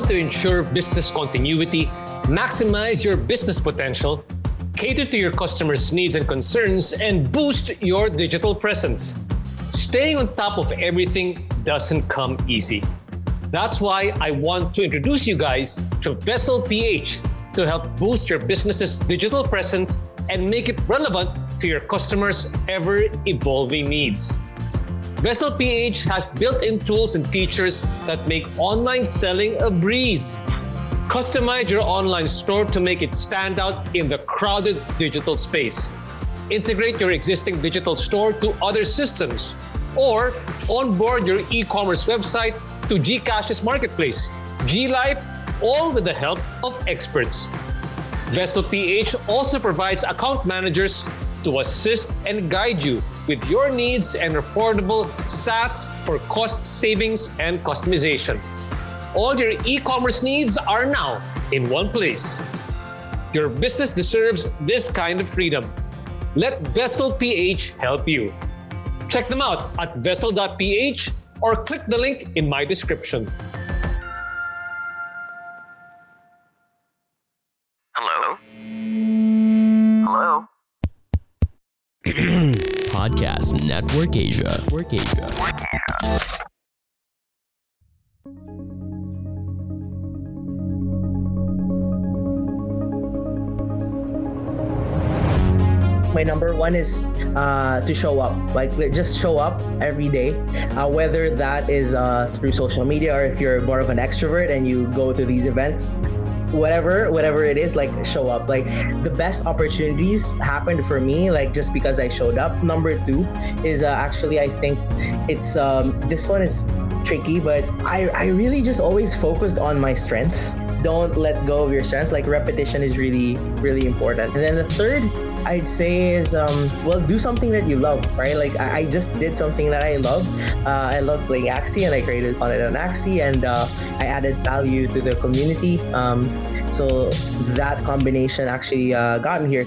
Want to ensure business continuity, maximize your business potential, cater to your customers' needs and concerns, and boost your digital presence? Staying on top of everything doesn't come easy. That's why I want to introduce you guys to Vessell PH to help boost your business's digital presence and make it relevant to your customers' ever evolving needs. Vessell PH has built in tools and features that make online selling a breeze. Customize your online store to make it stand out in the crowded digital space. Integrate your existing digital store to other systems or onboard your e commerce website to Gcash's marketplace, GLife, all with the help of experts. Vessell PH also provides account managers to assist and guide you with your needs and affordable SaaS for cost savings and customization. All your e commerce needs are now in one place. Your business deserves this kind of freedom. Let Vessell PH help you. Check them out at vessell.ph or click the link in my description. Podcast Network Asia. Network Asia. my number one is uh, to show up like just show up every day uh, whether that is uh, through social media or if you're more of an extrovert and you go to these events whatever whatever it is like show up. Like the best opportunities happened for me like just because i showed up. Number two is uh, actually i think it's um this one is tricky but i i really just always focused on my strengths. Don't let go of your strengths. Like repetition is really really important. And then the third I'd say is um, well, do something that you love, right? Like I, I just did something that I love. Uh, I love playing Axie, and I created content on Axie, and uh, I added value to the community. Um, so that combination actually uh, got me here.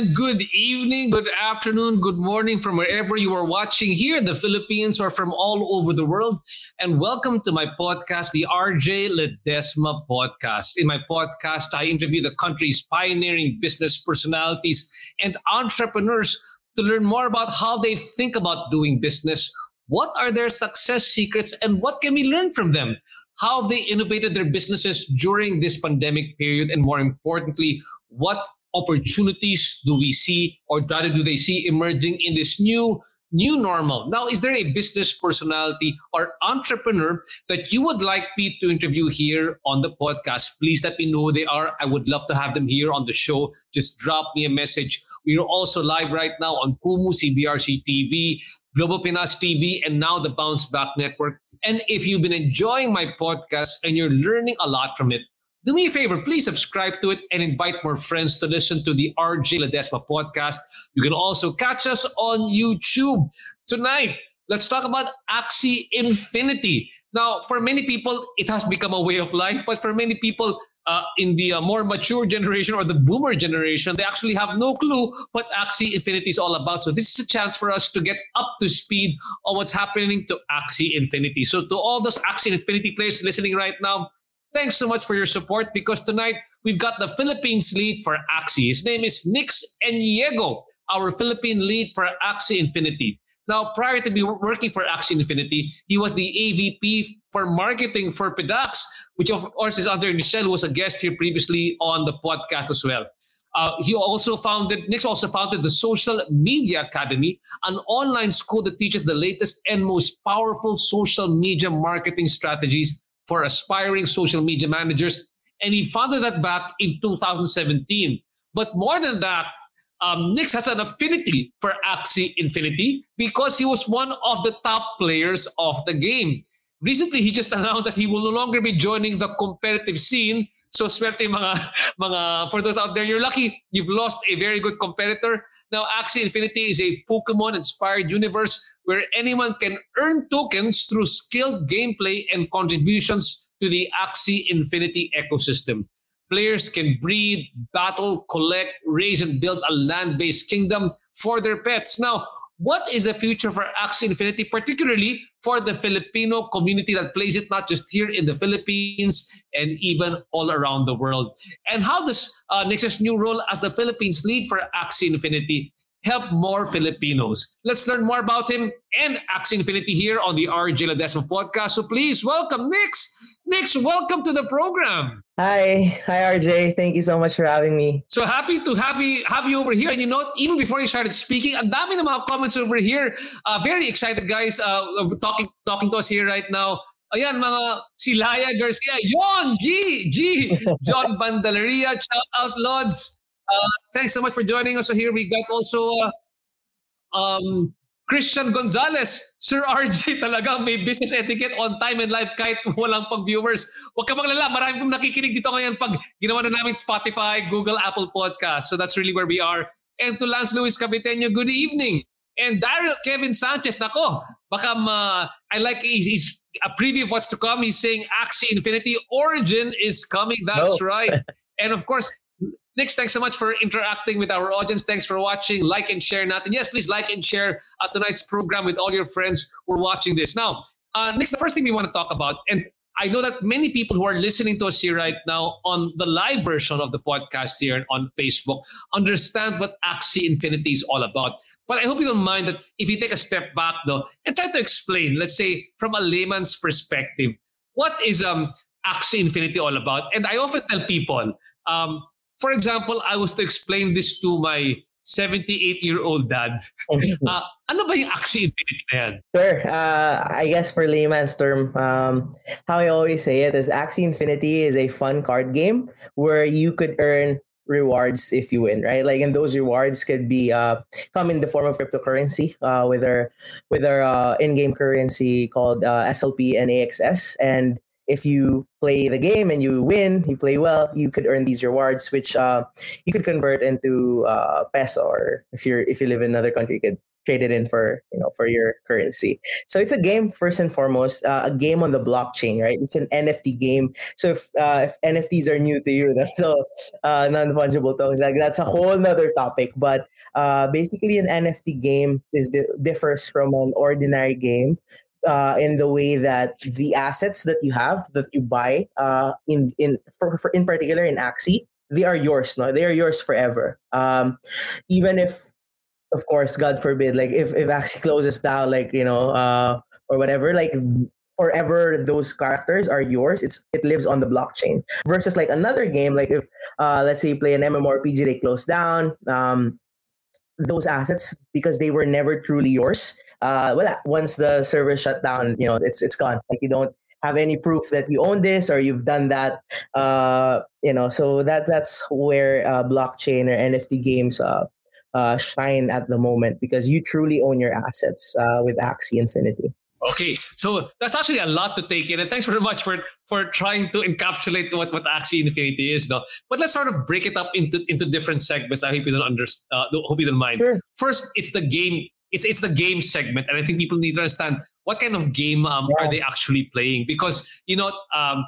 And good evening, good afternoon, good morning from wherever you are watching here in the Philippines or from all over the world. And welcome to my podcast, the RJ Ledesma Podcast. In my podcast, I interview the country's pioneering business personalities and entrepreneurs to learn more about how they think about doing business, what are their success secrets, and what can we learn from them? How have they innovated their businesses during this pandemic period? And more importantly, what opportunities do we see or rather do they see emerging in this new new normal? Now is there a business personality or entrepreneur that you would like me to interview here on the podcast? Please let me know who they are. I would love to have them here on the show. Just drop me a message. We are also live right now on kumu cbrc tv global pinas tv and now the bounce back network. And if you've been enjoying my podcast and you're learning a lot from it do me a favor, please subscribe to it and invite more friends to listen to the RJ Ledesma podcast. You can also catch us on YouTube. Tonight, let's talk about Axie Infinity. Now, for many people, it has become a way of life, but for many people uh, in the uh, more mature generation or the boomer generation, they actually have no clue what Axie Infinity is all about. So, this is a chance for us to get up to speed on what's happening to Axie Infinity. So, to all those Axie Infinity players listening right now, Thanks so much for your support because tonight we've got the Philippines lead for Axie. His name is Nix Eniego, our Philippine lead for Axie Infinity. Now, prior to be working for Axie Infinity, he was the AVP for marketing for PDAX, which of course is under Michelle, who was a guest here previously on the podcast as well. Uh, he also founded, Nix also founded the Social Media Academy, an online school that teaches the latest and most powerful social media marketing strategies for aspiring social media managers. And he founded that back in 2017. But more than that, um, Nix has an affinity for Axie Infinity because he was one of the top players of the game. Recently, he just announced that he will no longer be joining the competitive scene. So, swerte mga, mga, for those out there, you're lucky you've lost a very good competitor. Now, Axie Infinity is a Pokemon-inspired universe where anyone can earn tokens through skilled gameplay and contributions to the Axie Infinity ecosystem. Players can breed, battle, collect, raise, and build a land based kingdom for their pets. Now, what is the future for Axie Infinity, particularly for the Filipino community that plays it not just here in the Philippines and even all around the world? And how does uh, Nix's new role as the Philippines lead for Axie Infinity help more Filipinos. Let's learn more about him and Axie Infinity here on the RJ Ledesma podcast. So please welcome Nix. Nix, welcome to the program. Hi, hi RJ. Thank you so much for having me. So happy to have you have you over here. And you know, even before you started speaking, ang dami ng mga comments over here. Uh, very excited guys uh, talking talking to us here right now. Ayan, mga si Laya Garcia, Yon, G, G, John Bandaleria, shout out Lods. Uh, thanks so much for joining us. So here we got also uh, um, Christian Gonzalez. Sir RG talaga may business etiquette on time and life kahit walang pag-viewers. Huwag ka maglala. Marami pong nakikinig dito ngayon pag ginawa na namin Spotify, Google, Apple Podcast. So that's really where we are. And to Lance Luis Caviteño, good evening. And Daryl Kevin Sanchez, nako, baka ma, I like he's, he's a preview of what's to come. He's saying Axie Infinity Origin is coming. That's no. right. And of course, Nix, thanks so much for interacting with our audience. Thanks for watching. Like and share nothing. Yes, please like and share uh, tonight's program with all your friends who are watching this. Now, uh, Nix, the first thing we want to talk about, and I know that many people who are listening to us here right now on the live version of the podcast here on Facebook understand what Axie Infinity is all about. But I hope you don't mind that if you take a step back though and try to explain, let's say from a layman's perspective, what is um Axie Infinity all about? And I often tell people, um, for example, I was to explain this to my 78-year-old dad. Uh, ano ba yung Axie Infinity na yan? Sure. Uh, I guess for layman's term, um, how I always say it is Axie Infinity is a fun card game where you could earn rewards if you win, right? Like, and those rewards could be uh, come in the form of cryptocurrency uh, with our with our uh, in-game currency called uh, SLP and AXS, and if you play the game and you win, you play well, you could earn these rewards, which uh, you could convert into uh, peso, or if you're if you live in another country, you could trade it in for you know for your currency. So it's a game first and foremost, uh, a game on the blockchain, right? It's an NFT game. So if uh, if NFTs are new to you, that's so uh, non fungible tokens. Like that's a whole other topic. But uh, basically, an NFT game is differs from an ordinary game uh, in the way that the assets that you have that you buy uh, in in for, for in particular in Axie they are yours no? They are yours forever. Um, even if of course God forbid like if if Axie closes down like you know uh, or whatever like forever those characters are yours it's it lives on the blockchain. Versus like another game like if uh, let's say you play an MMORPG they close down um, those assets because they were never truly yours. Uh, well, once the server shut down, you know, it's it's gone. Like you don't have any proof that you own this or you've done that. Uh, you know, so that that's where uh, blockchain or NFT games uh, uh, shine at the moment because you truly own your assets uh, with Axie Infinity. Okay, so that's actually a lot to take in, and thanks very much for for trying to encapsulate what what Axie Infinity is, though. But let's sort of break it up into into different segments. I hope you don't understand. Uh, hope you don't mind. Sure. First, it's the game. It's it's the game segment, and I think people need to understand what kind of game um, yeah. are they actually playing because you know um,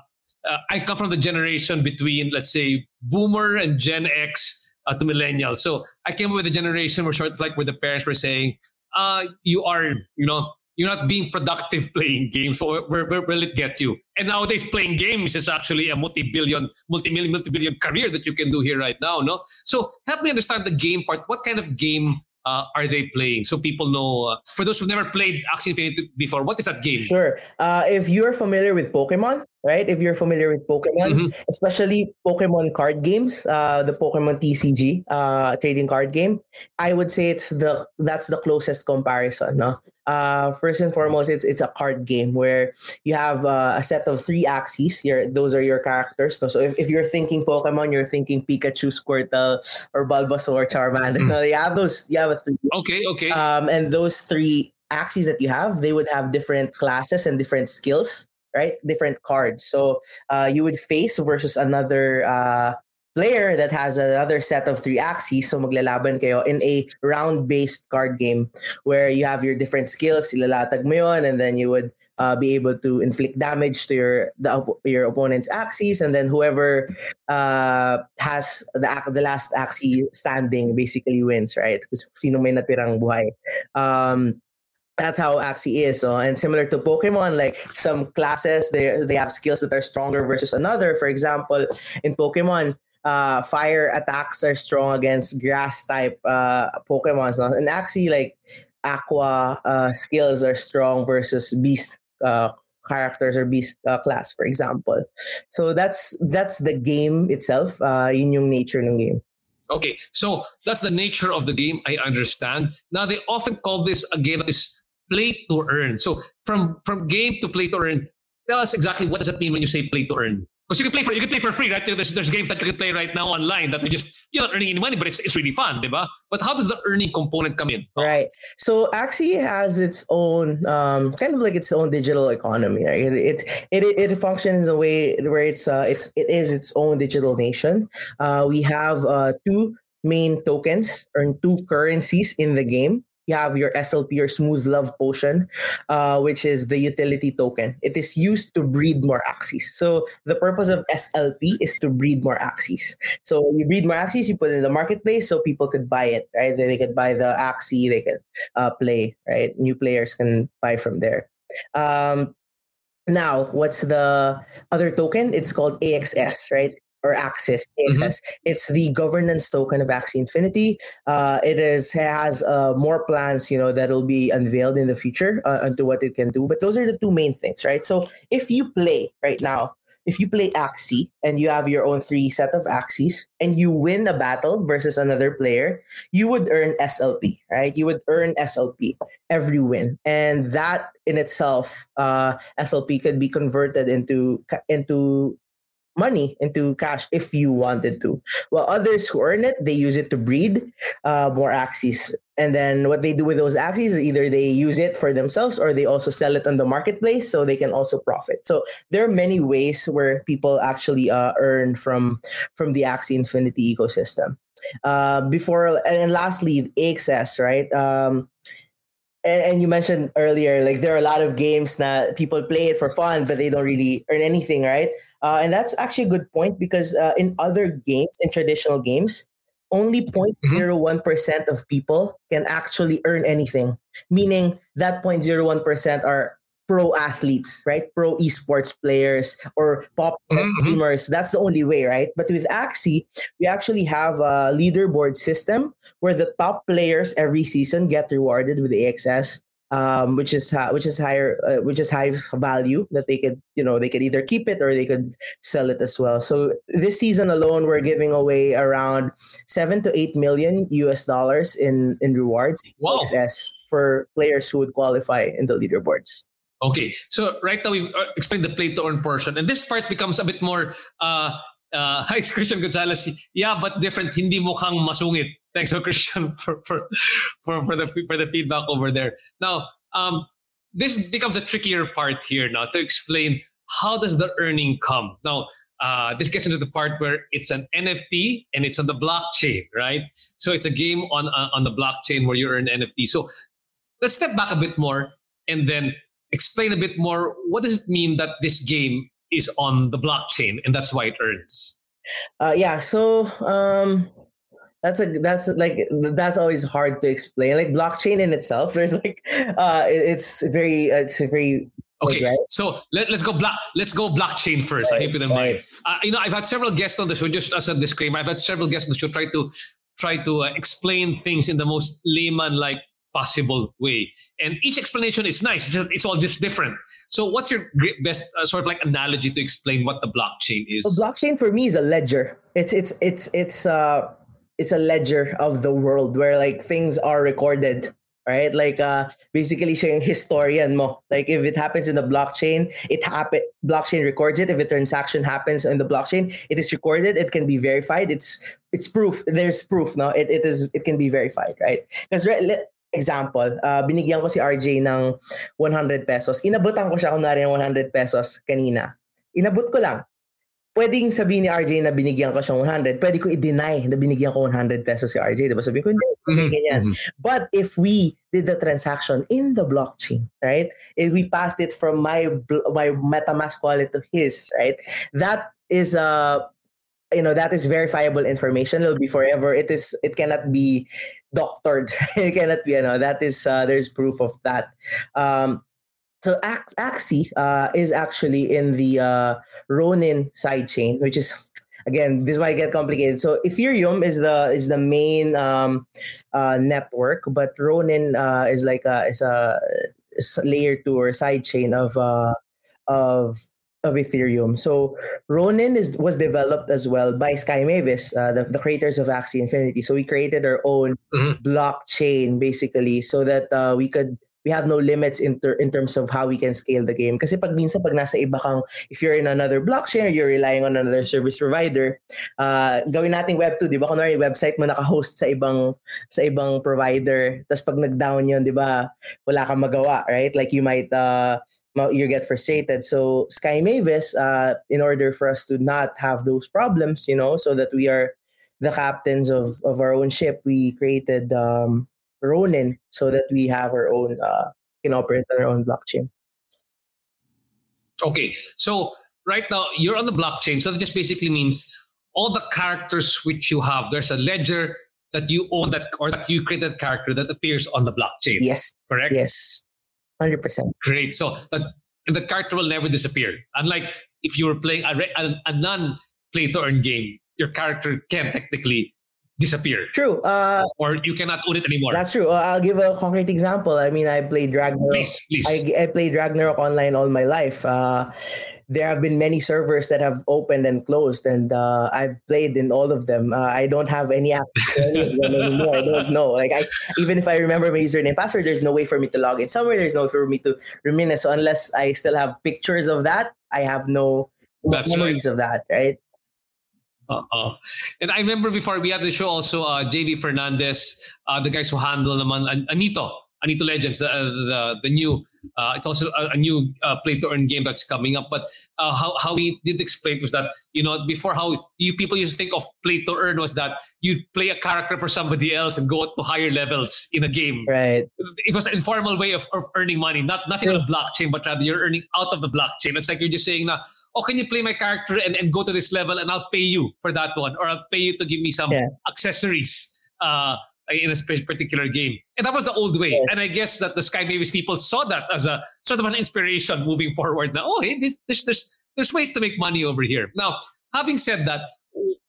uh, I come from the generation between let's say Boomer and Gen X uh, to millennials. So I came up with a generation where sort of like where the parents were saying, uh, you are, you know, you're not being productive playing games. So where, where will it get you? And nowadays, playing games is actually a multi-billion, multi-million, multi-billion career that you can do here right now. No, so help me understand the game part. What kind of game uh, are they playing? So people know. Uh, for those who've never played Axie Infinity before, what is that game? Sure. Uh, if you're familiar with Pokemon, right? If you're familiar with Pokemon, mm-hmm. especially Pokemon card games, uh, the Pokemon TCG uh, trading card game, I would say it's the that's the closest comparison. No, uh, first and foremost, it's it's a card game where you have uh, a set of three Axies. Here, those are your characters. So, if, if you're thinking Pokemon, you're thinking Pikachu, Squirtle, or Bulbasaur, Charmander. Mm. No, you have those. You have a three. Okay, okay. Um, and those three Axies that you have, they would have different classes and different skills, right? Different cards. So, uh, you would face versus another uh, player that has another set of three Axies. So maglalaban kayo in a round-based card game where you have your different skills, ilalatag mo yun, and then you would uh, be able to inflict damage to your the, your opponent's Axies, and then whoever uh, has the the last Axie standing basically wins, right? Sino may natirang buhay. Um, that's how Axie is. So, and similar to Pokemon, like some classes, they they have skills that are stronger versus another. For example, in Pokemon, uh, fire attacks are strong against grass type uh, Pokemon. And actually, like aqua uh, skills are strong versus beast uh, characters or beast uh, class, for example. So that's that's the game itself. Uh, yun yung nature ng game. Okay, so that's the nature of the game. I understand. Now they often call this a game is play to earn. So from from game to play to earn, tell us exactly what does it mean when you say play to earn? Because you can play for you can play for free, right? There's there's games that you can play right now online that we just you're not earning any money, but it's it's really fun, diba? But how does the earning component come in? Right. So Axie has its own um, kind of like its own digital economy. Right? It, it it it functions in a way where it's uh it's it is its own digital nation. Uh, we have uh two main tokens or two currencies in the game you have your SLP or Smooth Love Potion, uh, which is the utility token. It is used to breed more Axies. So the purpose of SLP is to breed more Axies. So you breed more Axies, you put it in the marketplace so people could buy it, right? They, could buy the axie, they could uh, play, right? New players can buy from there. Um, now, what's the other token? It's called AXS, right? Or Axis AXS. Mm-hmm. It's the governance token of Axie Infinity. Uh, it is has uh, more plans, you know, that'll be unveiled in the future uh, onto what it can do. But those are the two main things, right? So if you play right now, if you play Axie and you have your own three set of Axies and you win a battle versus another player, you would earn SLP, right? You would earn SLP every win, and that in itself, uh, SLP could be converted into into money into cash if you wanted to. While others who earn it, they use it to breed uh, more Axies. And then what they do with those Axies, either they use it for themselves or they also sell it on the marketplace so they can also profit. So there are many ways where people actually uh, earn from from the Axie Infinity ecosystem. Uh, before and lastly, AXS, right? Um, and, and, you mentioned earlier, like there are a lot of games that people play it for fun, but they don't really earn anything, right? Uh, and that's actually a good point because uh, in other games, in traditional games, only 0.01% mm-hmm. of people can actually earn anything, meaning that 0.01% are pro athletes, right? Pro esports players or pop mm-hmm. streamers. That's the only way, right? But with Axie, we actually have a leaderboard system where the top players every season get rewarded with AXS um, which is which is higher, uh, which is high value that they could you know they could either keep it or they could sell it as well. So this season alone, we're giving away around seven to eight million US dollars in in rewards wow. for players who would qualify in the leaderboards. Okay, so right now we've uh, explained the play to earn portion, and this part becomes a bit more. Uh, uh, hi, Christian Gonzalez. Yeah, but different. Hindi mukhang masungit. Thanks, so Christian, for, for for for the for the feedback over there. Now, um, this becomes a trickier part here now to explain how does the earning come. Now, uh, this gets into the part where it's an NFT and it's on the blockchain, right? So it's a game on uh, on the blockchain where you earn NFT. So let's step back a bit more and then explain a bit more. What does it mean that this game is on the blockchain and that's why it earns? Uh, yeah. So um, that's a that's like that's always hard to explain like blockchain in itself there's like uh it's very it's very okay right? so let, let's go block let's go blockchain first right, i hope you don't right. mind uh, you know i've had several guests on the show just as a disclaimer i've had several guests on the show try to try to uh, explain things in the most layman like possible way and each explanation is nice it's, just, it's all just different so what's your best uh, sort of like analogy to explain what the blockchain is so blockchain for me is a ledger it's it's it's it's uh it's a ledger of the world where like things are recorded right? Like uh, basically yung historian mo. Like if it happens in the blockchain, it happen blockchain records it. If a transaction happens in the blockchain, it is recorded. It can be verified. It's it's proof. There's proof, no? It it is it can be verified, right? Because re- example, uh, binigyan ko si RJ ng 100 pesos. Inabutan ko siya kunwari ng 100 pesos kanina. Inabot ko lang pwedeng sabihin ni RJ na binigyan ko siyang 100, pwede ko i-deny na binigyan ko 100 pesos si RJ. Diba? Sabihin ko, hindi, mm-hmm. ganyan. Mm-hmm. But if we did the transaction in the blockchain, right? If we passed it from my my MetaMask wallet to his, right? That is a uh, you know that is verifiable information it'll be forever it is it cannot be doctored it cannot be you know that is uh, there's proof of that um so Axie uh, is actually in the uh, Ronin sidechain, which is again this might get complicated. So Ethereum is the is the main um, uh, network, but Ronin uh, is like a is a, is layer two or sidechain of uh, of of Ethereum. So Ronin is was developed as well by Sky Mavis, uh, the, the creators of Axie Infinity. So we created our own mm-hmm. blockchain basically, so that uh, we could we have no limits in, ter- in terms of how we can scale the game. Kasi pag minsan, pag nasa iba kang, if you're in another blockchain or you're relying on another service provider, uh, gawin nating Web2, di ba? Kunwari, website mo naka-host sa ibang, sa ibang provider. Tapos pag nag-down yun, di ba? Wala kang magawa, right? Like you might, uh, you get frustrated. So Sky Mavis, uh, in order for us to not have those problems, you know, so that we are the captains of, of our own ship, we created um, Ronin so that we have our own, uh, can operate on our own blockchain. Okay, so right now you're on the blockchain, so that just basically means all the characters which you have. There's a ledger that you own that or that you created character that appears on the blockchain. Yes. Correct. Yes. Hundred percent. Great. So that the character will never disappear. Unlike if you were playing a, a, a non play to earn game, your character can technically disappear. True. Uh, or you cannot own it anymore. That's true. Uh, I'll give a concrete example. I mean, I played Ragnarok. Please, please. I, I played Ragnarok online all my life. Uh, there have been many servers that have opened and closed, and uh, I've played in all of them. Uh, I don't have any access to any of them anymore. I don't know. Like I, even if I remember my username password, there's no way for me to log in somewhere. There's no way for me to remain. So unless I still have pictures of that, I have no That's memories right. of that. Right. Uh-uh. And I remember before we had the show also, uh, JV Fernandez, uh, the guys who handle naman, Anito, Anito Legends, the, uh, the, the new, uh, it's also a, a new uh, play to earn game that's coming up. But uh, how, how we did explain was that, you know, before how you people used to think of play to earn was that you play a character for somebody else and go to higher levels in a game. Right. It was an informal way of, of earning money, not nothing yeah. on a blockchain, but rather you're earning out of the blockchain. It's like you're just saying, now, oh, can you play my character and, and go to this level and I'll pay you for that one, or I'll pay you to give me some yeah. accessories uh, in a particular game. And that was the old way. And I guess that the Sky Mavis people saw that as a sort of an inspiration moving forward. Now, oh, hey, this, this, there's there's ways to make money over here. Now, having said that,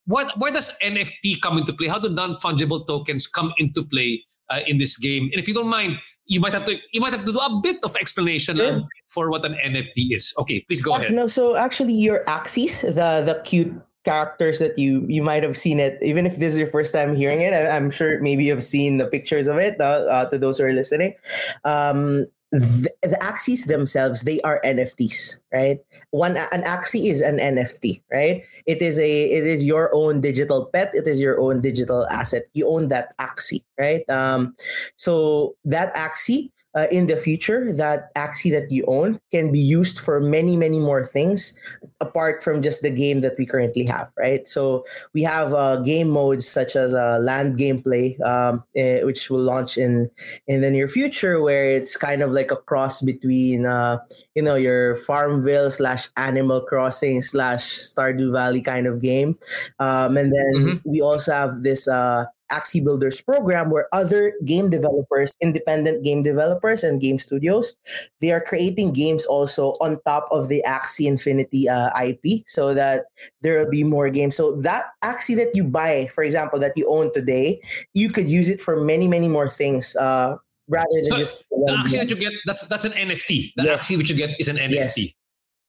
what where does NFT come into play? How do non fungible tokens come into play uh, in this game? And if you don't mind, you might have to you might have to do a bit of explanation yeah. for what an NFT is. Okay, please go ahead. No, so actually your Axies, the the cute characters that you you might have seen it. Even if this is your first time hearing it I, am sure maybe you've seen the pictures of it uh, uh, to those who are listening. Um, the, the Axies themselves they are nfts right? One an Axie is an nft right? It is a it is your own digital pet. It is your own digital asset. You own that Axie right? Um so that Axie uh, in the future that Axie that you own can be used for many many more things apart from just the game that we currently have right so we have uh, game modes such as uh, land gameplay um, eh, which will launch in in the near future where it's kind of like a cross between uh, you know your farmville slash animal crossing slash stardew valley kind of game um, and then mm-hmm. we also have this uh, Axie Builders program where other game developers, independent game developers and game studios, they are creating games also on top of the Axie Infinity uh, IP so that there will be more games. So that Axie that you buy, for example, that you own today, you could use it for many, many more things. Uh, rather than so just the Axie that you get, that's that's an NFT. The yes. Axie which you get is an NFT. Yes.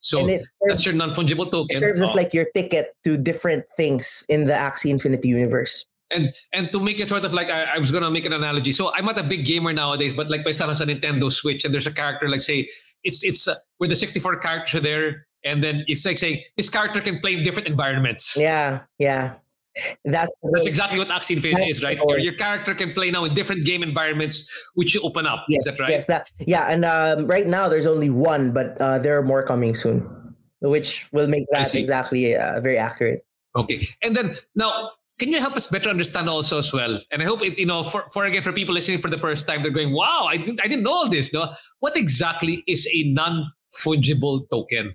So serves, that's your non fungible token. It serves as like your ticket to different things in the Axie Infinity universe And and to make it sort of like I, I was gonna make an analogy. So I'm not a big gamer nowadays, but like my son has a Nintendo Switch, and there's a character like say it's it's uh, where the 64 characters are there, and then it's like saying this character can play in different environments. Yeah, yeah. That's that's exactly what Axie Infinity is, right? Your, your character can play now in different game environments, which you open up. Yes, is that right? Yes, that yeah. And um, right now there's only one, but uh, there are more coming soon, which will make that exactly uh, very accurate. Okay, and then now can you help us better understand also as well? And I hope it, you know, for, for again, for people listening for the first time, they're going, wow, I didn't, I didn't know all this. No? What exactly is a non fungible token?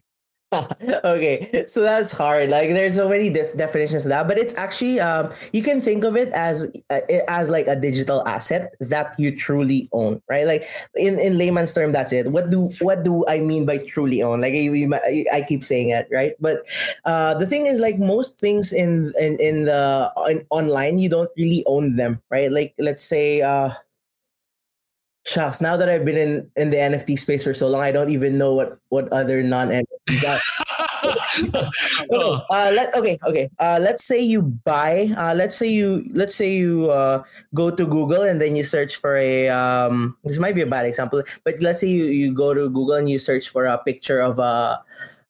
okay, so that's hard. Like, there's so many def- definitions of that, but it's actually um, you can think of it as uh, as like a digital asset that you truly own, right? Like in in layman's term, that's it. What do what do I mean by truly own? Like I, I keep saying it, right? But uh, the thing is, like most things in in in the in, online, you don't really own them, right? Like let's say. Uh, shucks, now that I've been in, in the NFT space for so long, I don't even know what, what other non NFTs are. okay, uh, let, okay, okay. Uh, let's say you buy, uh, let's say you, let's say you uh, go to Google and then you search for a, um, this might be a bad example, but let's say you, you go to Google and you search for a picture of a,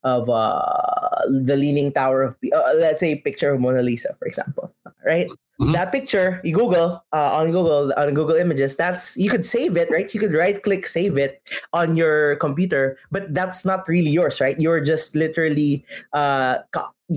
of uh, the Leaning Tower of, uh, let's say a picture of Mona Lisa, for example, right? Mm-hmm. That picture you Google uh, on Google on Google Images. That's you could save it, right? You could right click save it on your computer, but that's not really yours, right? You're just literally uh,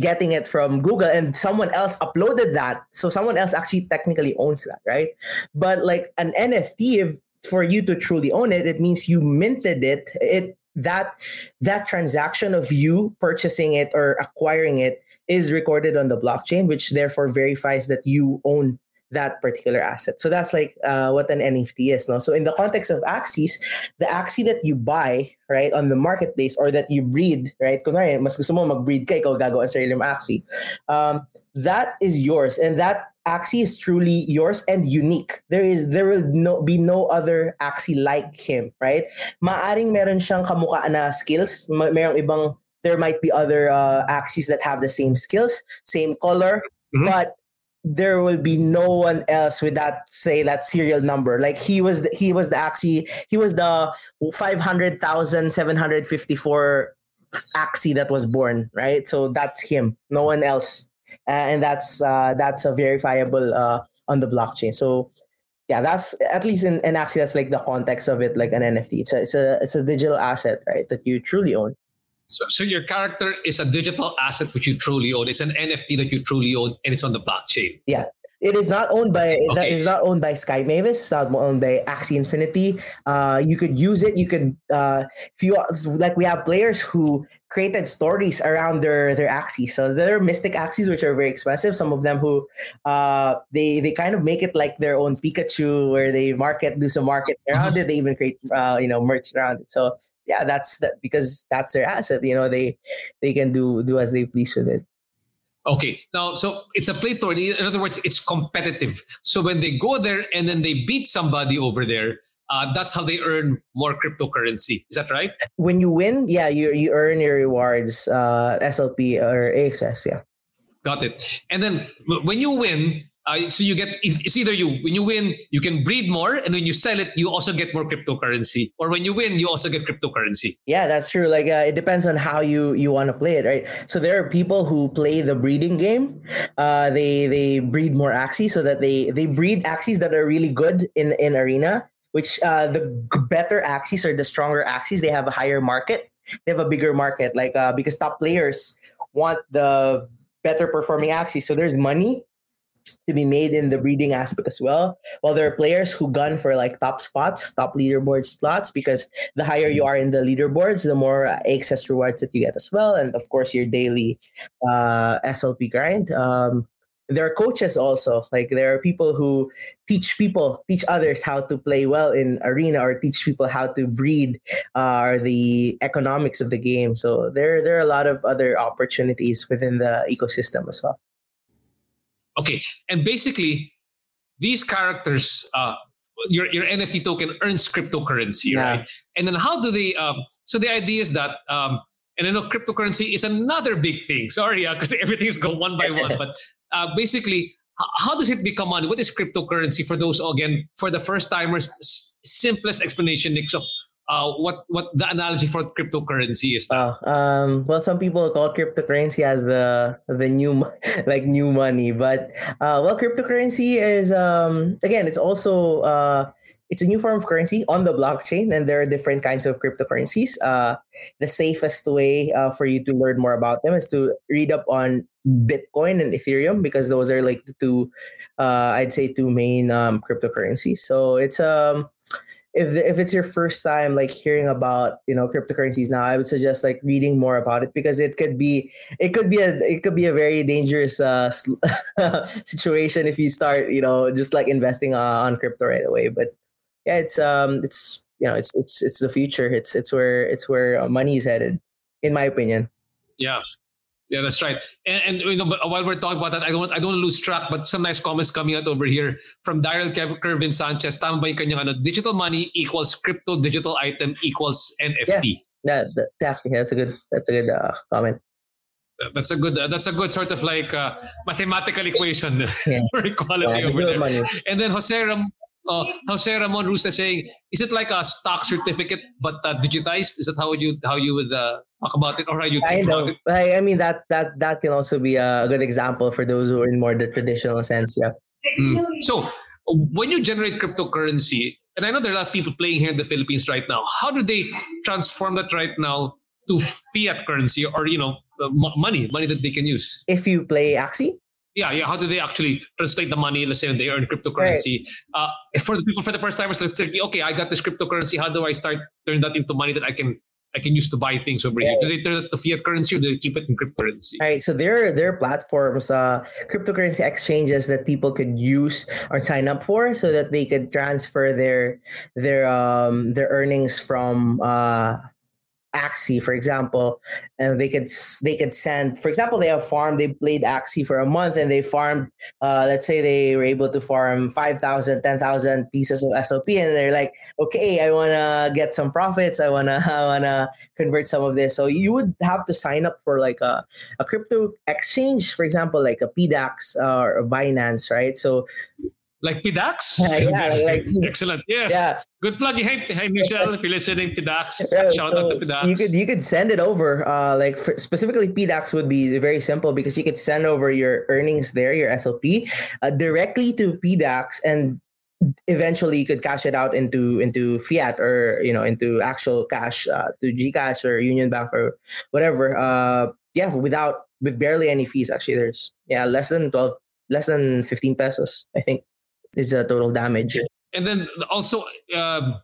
getting it from Google, and someone else uploaded that, so someone else actually technically owns that, right? But like an NFT, if, for you to truly own it, it means you minted it. It that that transaction of you purchasing it or acquiring it is recorded on the blockchain, which therefore verifies that you own that particular asset. So that's like uh, what an NFT is. No? So in the context of Axies, the Axie that you buy, right, on the marketplace or that you breed, right, mas ka, Axie, um, that is yours. And that Axie is truly yours and unique. There is there will no be no other Axie like him, right? Maaring meron siyang kamukha na skills, mayroong ibang there might be other uh, Axies that have the same skills, same color, mm-hmm. but there will be no one else with that say that serial number. Like he was the, he was the axie he was the 500,754 axie that was born right? So that's him. No one else. Uh, and that's uh, that's a verifiable uh, on the blockchain. So yeah that's at least in, in axie that's like the context of it like an nft it's a, it's a it's a digital asset right that you truly own so, so your character is a digital asset which you truly own. It's an NFT that you truly own, and it's on the blockchain. Yeah, it is not owned by okay. it is not owned by Sky Mavis. It's not owned by Axie Infinity. Uh, you could use it. You could uh, if you like. We have players who created stories around their their Axies. So there are Mystic Axies which are very expensive. Some of them who uh, they they kind of make it like their own Pikachu, where they market do some market around mm-hmm. it. They even create uh, you know merch around it. So yeah, that's that because that's their asset. You know, they they can do do as they please with it. Okay, now so it's a play to earn. In other words, it's competitive. So when they go there and then they beat somebody over there, uh, that's how they earn more cryptocurrency. Is that right? When you win, yeah, you you earn your rewards, uh, SLP or AXS, yeah. Got it. And then when you win, uh, so you get it's either you when you win you can breed more and when you sell it you also get more cryptocurrency. Or when you win you also get cryptocurrency. Yeah that's true. Like uh, it depends on how you you want to play it right? So there are people who play the breeding game. Uh, they they breed more Axies so that they they breed Axies that are really good in in arena which uh, the better Axies or the stronger Axies. They have a higher market. They have a bigger market. Like uh, because top players want the better performing Axies. So there's money to be made in the breeding aspect as well. While there are players who gun for like top spots, top leaderboard slots, because the higher you are in the leaderboards, the more AXS rewards that you get as well, and of course your daily uh, SLP grind. Um, there are coaches also like there are people who teach people teach others how to play well in arena or teach people how to breed uh, or the economics of the game so there there are a lot of other opportunities within the ecosystem as well Okay, and basically, these characters, uh, your your NFT token earns cryptocurrency, yeah. right? And then how do they? Um, so the idea is that, um, and I know cryptocurrency is another big thing. Sorry, because uh, everything's go one by one, but uh, basically, how does it become money? What is cryptocurrency for those again for the first timers? Simplest explanation, Nick, of uh, what what the analogy for cryptocurrency is. Oh, um, well, some people call cryptocurrency as the the new like new money, but uh, well, cryptocurrency is um, again, it's also uh, it's a new form of currency on the blockchain, and there are different kinds of cryptocurrencies. Uh, the safest way uh, for you to learn more about them is to read up on Bitcoin and Ethereum because those are like the two, uh, I'd say, two main um, cryptocurrencies. So it's um, if if it's your first time like hearing about you know cryptocurrencies now, I would suggest like reading more about it because it could be it could be a it could be a very dangerous uh, situation if you start you know just like investing uh, on crypto right away. But yeah, it's um, it's you know, it's it's it's the future. It's it's where it's where money is headed, in my opinion. Yeah, yeah, that's right. And, and you know, while we're talking about that, I don't I don't lose track. But some nice comments coming out over here from Daryl Kervin Sanchez. Tama ba yung kanyang ano? Digital money equals crypto digital item equals NFT. Yeah, that, exactly. That's a good. That's a good uh, comment. That's a good. Uh, that's a good sort of like uh, mathematical equation yeah. for equality yeah, over there. Money. And then Jose Ram, uh, Jose Ramon Rusta saying, is it like a stock certificate but uh, digitized? Is that how you how you would uh, talk about it, or how you think I about it? I, I mean that that that can also be a good example for those who are in more the traditional sense. Yeah. Mm. So when you generate cryptocurrency, and I know there are a lot of people playing here in the Philippines right now. How do they transform that right now to fiat currency or you know money, money that they can use? If you play Axie, yeah, yeah. How do they actually translate the money? Let's say when they earn cryptocurrency. Right. Uh, for the people, for the first timers, they're thinking, okay, I got this cryptocurrency. How do I start turn that into money that I can I can use to buy things over right. here? Do they turn it to fiat currency or do they keep it in cryptocurrency? All right. So there, there are platforms, uh, cryptocurrency exchanges that people could use or sign up for, so that they could transfer their their um their earnings from uh Axie, for example, and they could they could send, for example, they have farmed, they played Axie for a month and they farmed, uh, let's say they were able to farm 5,000, 10,000 pieces of SLP and they're like, okay, I want to get some profits. I want to, I want to convert some of this. So you would have to sign up for like a, a crypto exchange, for example, like a PDAX uh, or a Binance, right? So like PDAX? Yeah, yeah like, excellent. Yes. Yeah. Good plug. Hey, hey Michelle, if you're listening, PDAX. Yeah, Shout so out to PDAX. You could you could send it over. Uh, like for, specifically PDAX would be very simple because you could send over your earnings there, your SLP, uh, directly to PDAX, and eventually you could cash it out into into fiat or you know into actual cash uh, to Gcash or Union Bank or whatever. Uh, yeah, without with barely any fees. Actually, there's yeah less than twelve, less than fifteen pesos. I think is a total damage. And then also, uh,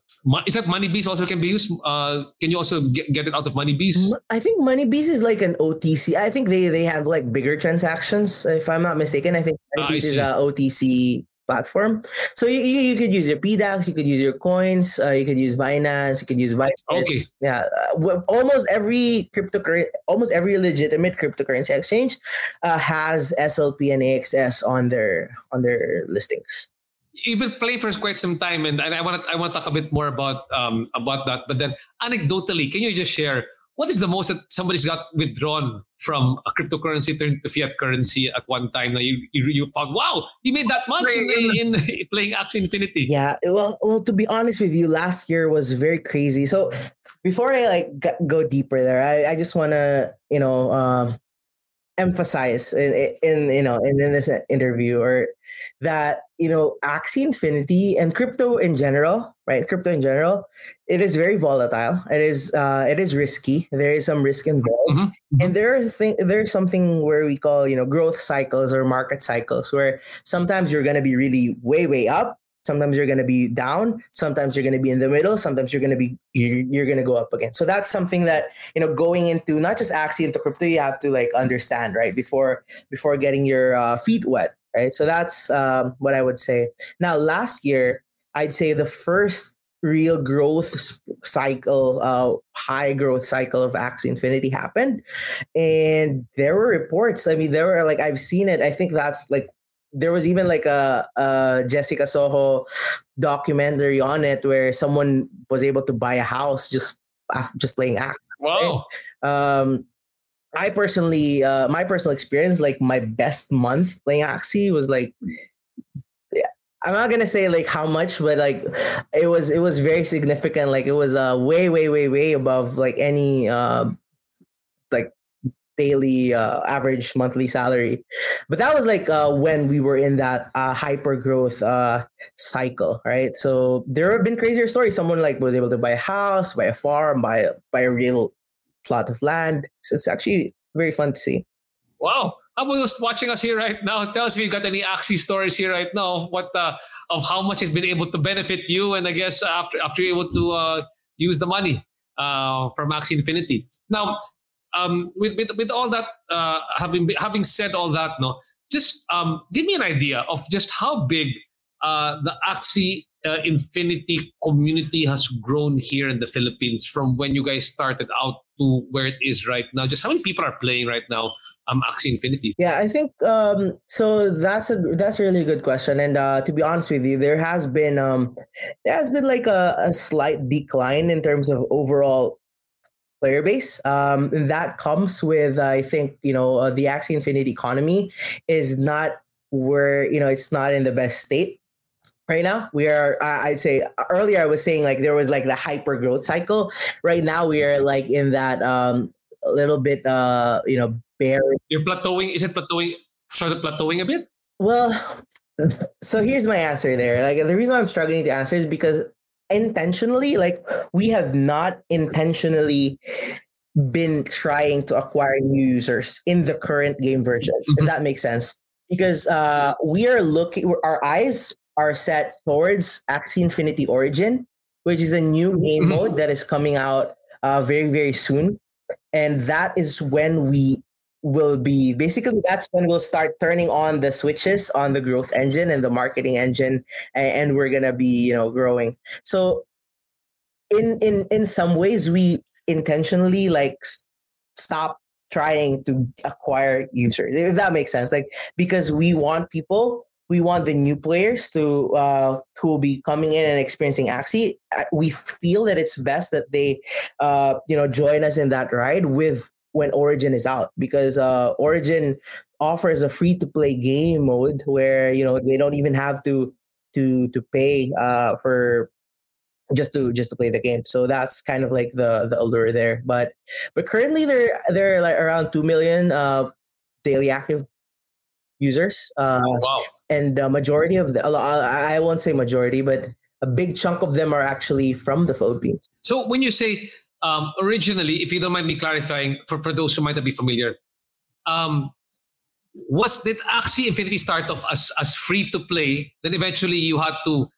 is that Moneybees also can be used? Uh, can you also get, get it out of Moneybees? I think money bees is like an OTC. I think they they have like bigger transactions. If I'm not mistaken, I think ah, Moneybees is a OTC platform. So you, you, you, could use your PDAX, you could use your coins, uh, you could use Binance, you could use Binance. Okay. Yeah, uh, almost every cryptocurrency, almost every legitimate cryptocurrency exchange uh, has SLP and AXS on their on their listings you've been playing for quite some time, and, and I want to I want to talk a bit more about um about that. But then, anecdotally, can you just share what is the most that somebody's got withdrawn from a cryptocurrency turned to fiat currency at one time? Now you you, you found wow, you made that much in, in, in playing Axie Infinity. Yeah, well, well, to be honest with you, last year was very crazy. So before I like go deeper there, I, I just want to you know um, emphasize in, in you know in, in this interview or that you know Axie Infinity and crypto in general, right? Crypto in general, it is very volatile. It is uh, it is risky. There is some risk involved, mm-hmm. mm-hmm. and there are th- there's something where we call you know growth cycles or market cycles where sometimes you're gonna be really way way up, sometimes you're going to be down sometimes you're going to be in the middle sometimes you're going to be you're, you're going to go up again. So that's something that you know going into not just axie into crypto you have to like understand right before before getting your uh, feet wet right? So that's um, what i would say. Now last year i'd say the first real growth cycle uh, high growth cycle of axie infinity happened and there were reports i mean there were like i've seen it i think that's like there was even like a, a, Jessica Soho documentary on it where someone was able to buy a house just just playing act. Wow. Right? Um, I personally, uh, my personal experience, like my best month playing Axie was like, I'm not gonna say like how much, but like it was it was very significant. Like it was uh way way way way above like any uh daily uh, average monthly salary. But that was like uh, when we were in that uh, hyper growth uh, cycle, right? So there have been crazier stories. Someone like was able to buy a house, buy a farm, buy a, buy a real plot of land. It's, it's actually very fun to see. Wow. How about watching us here right now? Tell us if you've got any Axie stories here right now. What uh, of how much has been able to benefit you, and I guess after after you're able to uh, use the money uh, from Axie Infinity. Now, um, with, with with all that, uh, having having said all that, no, just um, give me an idea of just how big uh, the Axie uh, Infinity community has grown here in the Philippines from when you guys started out to where it is right now. Just how many people are playing right now? Um, Axie Infinity. Yeah, I think um, so. That's a that's a really good question. And uh, to be honest with you, there has been um, there has been like a, a slight decline in terms of overall player base. Um, that comes with, I think, you know, uh, the Axie Infinity economy is not where, you know, it's not in the best state right now. We are, I'd say, earlier I was saying like there was like the hyper growth cycle. Right now we are like in that um, a little bit, uh, you know, bear. You're plateauing. Is it plateauing? Sort of plateauing a bit? Well, so here's my answer there. Like the reason I'm struggling to answer is because intentionally like we have not intentionally been trying to acquire new users in the current game version mm-hmm. if that makes sense because uh we are looking our eyes are set towards axie infinity origin which is a new game mm-hmm. mode that is coming out uh very very soon and that is when we will be basically that's when we'll start turning on the switches on the growth engine and the marketing engine and, we're gonna be you know growing so in in in some ways we intentionally like stop trying to acquire users if that makes sense like because we want people we want the new players to uh, who will be coming in and experiencing Axie. We feel that it's best that they, uh, you know, join us in that ride with when Origin is out because uh, Origin offers a free to play game mode where you know they don't even have to to to pay uh, for just to just to play the game. So that's kind of like the the allure there. But but currently they're they're like around two million uh, daily active users. Uh, oh, wow. And the majority of the I won't say majority, but a big chunk of them are actually from the Philippines. So when you say um, originally, if you don't mind me clarifying for, for those who might not be familiar, um, was did Axie Infinity start off as as free to play? Then eventually you had to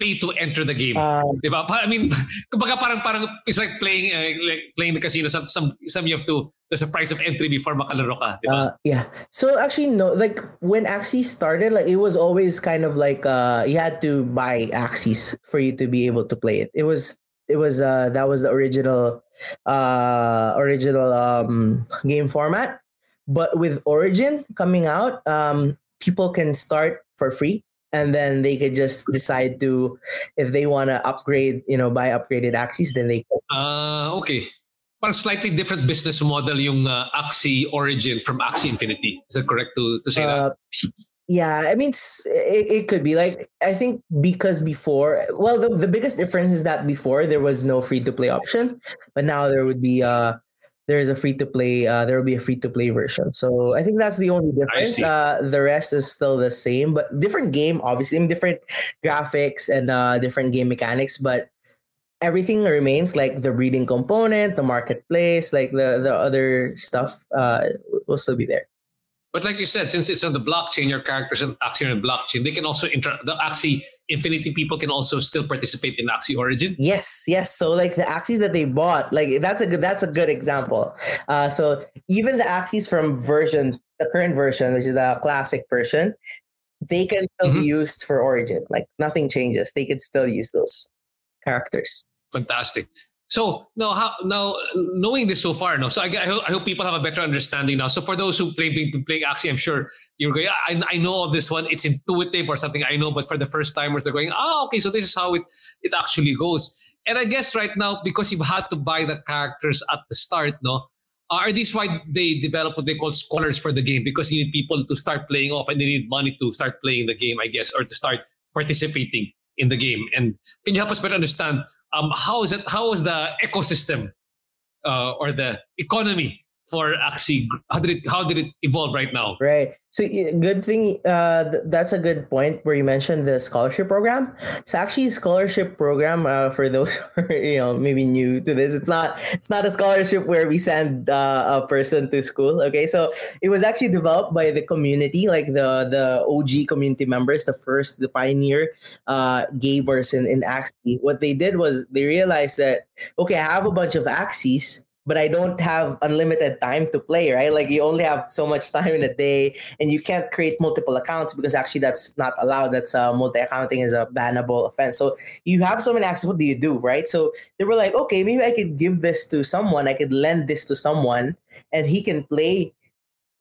pay to enter the game. Um, diba? I mean, kumbaga parang parang it's like playing uh, like playing the casino. Some some some you have to there's a price of entry before makalaro ka. Diba? Uh, yeah. So actually no, like when Axie started, like it was always kind of like uh you had to buy Axies for you to be able to play it. It was it was uh that was the original uh original um game format but with origin coming out um people can start for free and then they could just decide to if they want to upgrade you know buy upgraded Axies, then they uh okay but slightly different business model yung uh, Axie Origin from Axie Infinity. Is that correct to, to say uh, that? Yeah, I mean, it, it could be like I think because before, well, the, the biggest difference is that before there was no free to play option, but now there would be uh there is a free to play uh there will be a free to play version. So I think that's the only difference. Uh the rest is still the same, but different game, obviously, different graphics and uh different game mechanics, but everything remains like the breeding component, the marketplace, like the the other stuff uh will still be there. But like you said, since it's on the blockchain, your characters are actually on the blockchain, they can also inter- the Axie Infinity people can also still participate in Axie Origin. Yes, yes. So like the Axies that they bought, like that's a good that's a good example. Uh, so even the Axies from version the current version, which is the classic version, they can still mm-hmm. be used for Origin. Like nothing changes. They can still use those characters. Fantastic. So now, how, now knowing this so far, no. So I, I, hope, I hope people have a better understanding now. So for those who play playing Axie, I'm sure you're going. I, I know all this one. It's intuitive or something. I know, but for the first timers, they're going. Oh, okay. So this is how it it actually goes. And I guess right now, because you've had to buy the characters at the start, no. Uh, are these why they develop what they call scholars for the game because you need people to start playing off and they need money to start playing the game, I guess, or to start participating in the game. And can you help us better understand um, how is it? How is the ecosystem uh, or the economy for Axie? How did it how did it evolve right now? Right. So good thing. Uh, th- that's a good point where you mentioned the scholarship program. So actually, scholarship program uh, for those who are, you know maybe new to this, it's not it's not a scholarship where we send uh, a person to school. Okay, so it was actually developed by the community, like the the OG community members, the first, the pioneer uh, gamers in in Axie. What they did was they realized that okay, I have a bunch of Axies but I don't have unlimited time to play, right? Like you only have so much time in a day, and you can't create multiple accounts because actually that's not allowed. That's uh, multi-accounting is a bannable offense. So you have so many Axies. What do you do, right? So they were like, okay, maybe I could give this to someone. I could lend this to someone, and he can play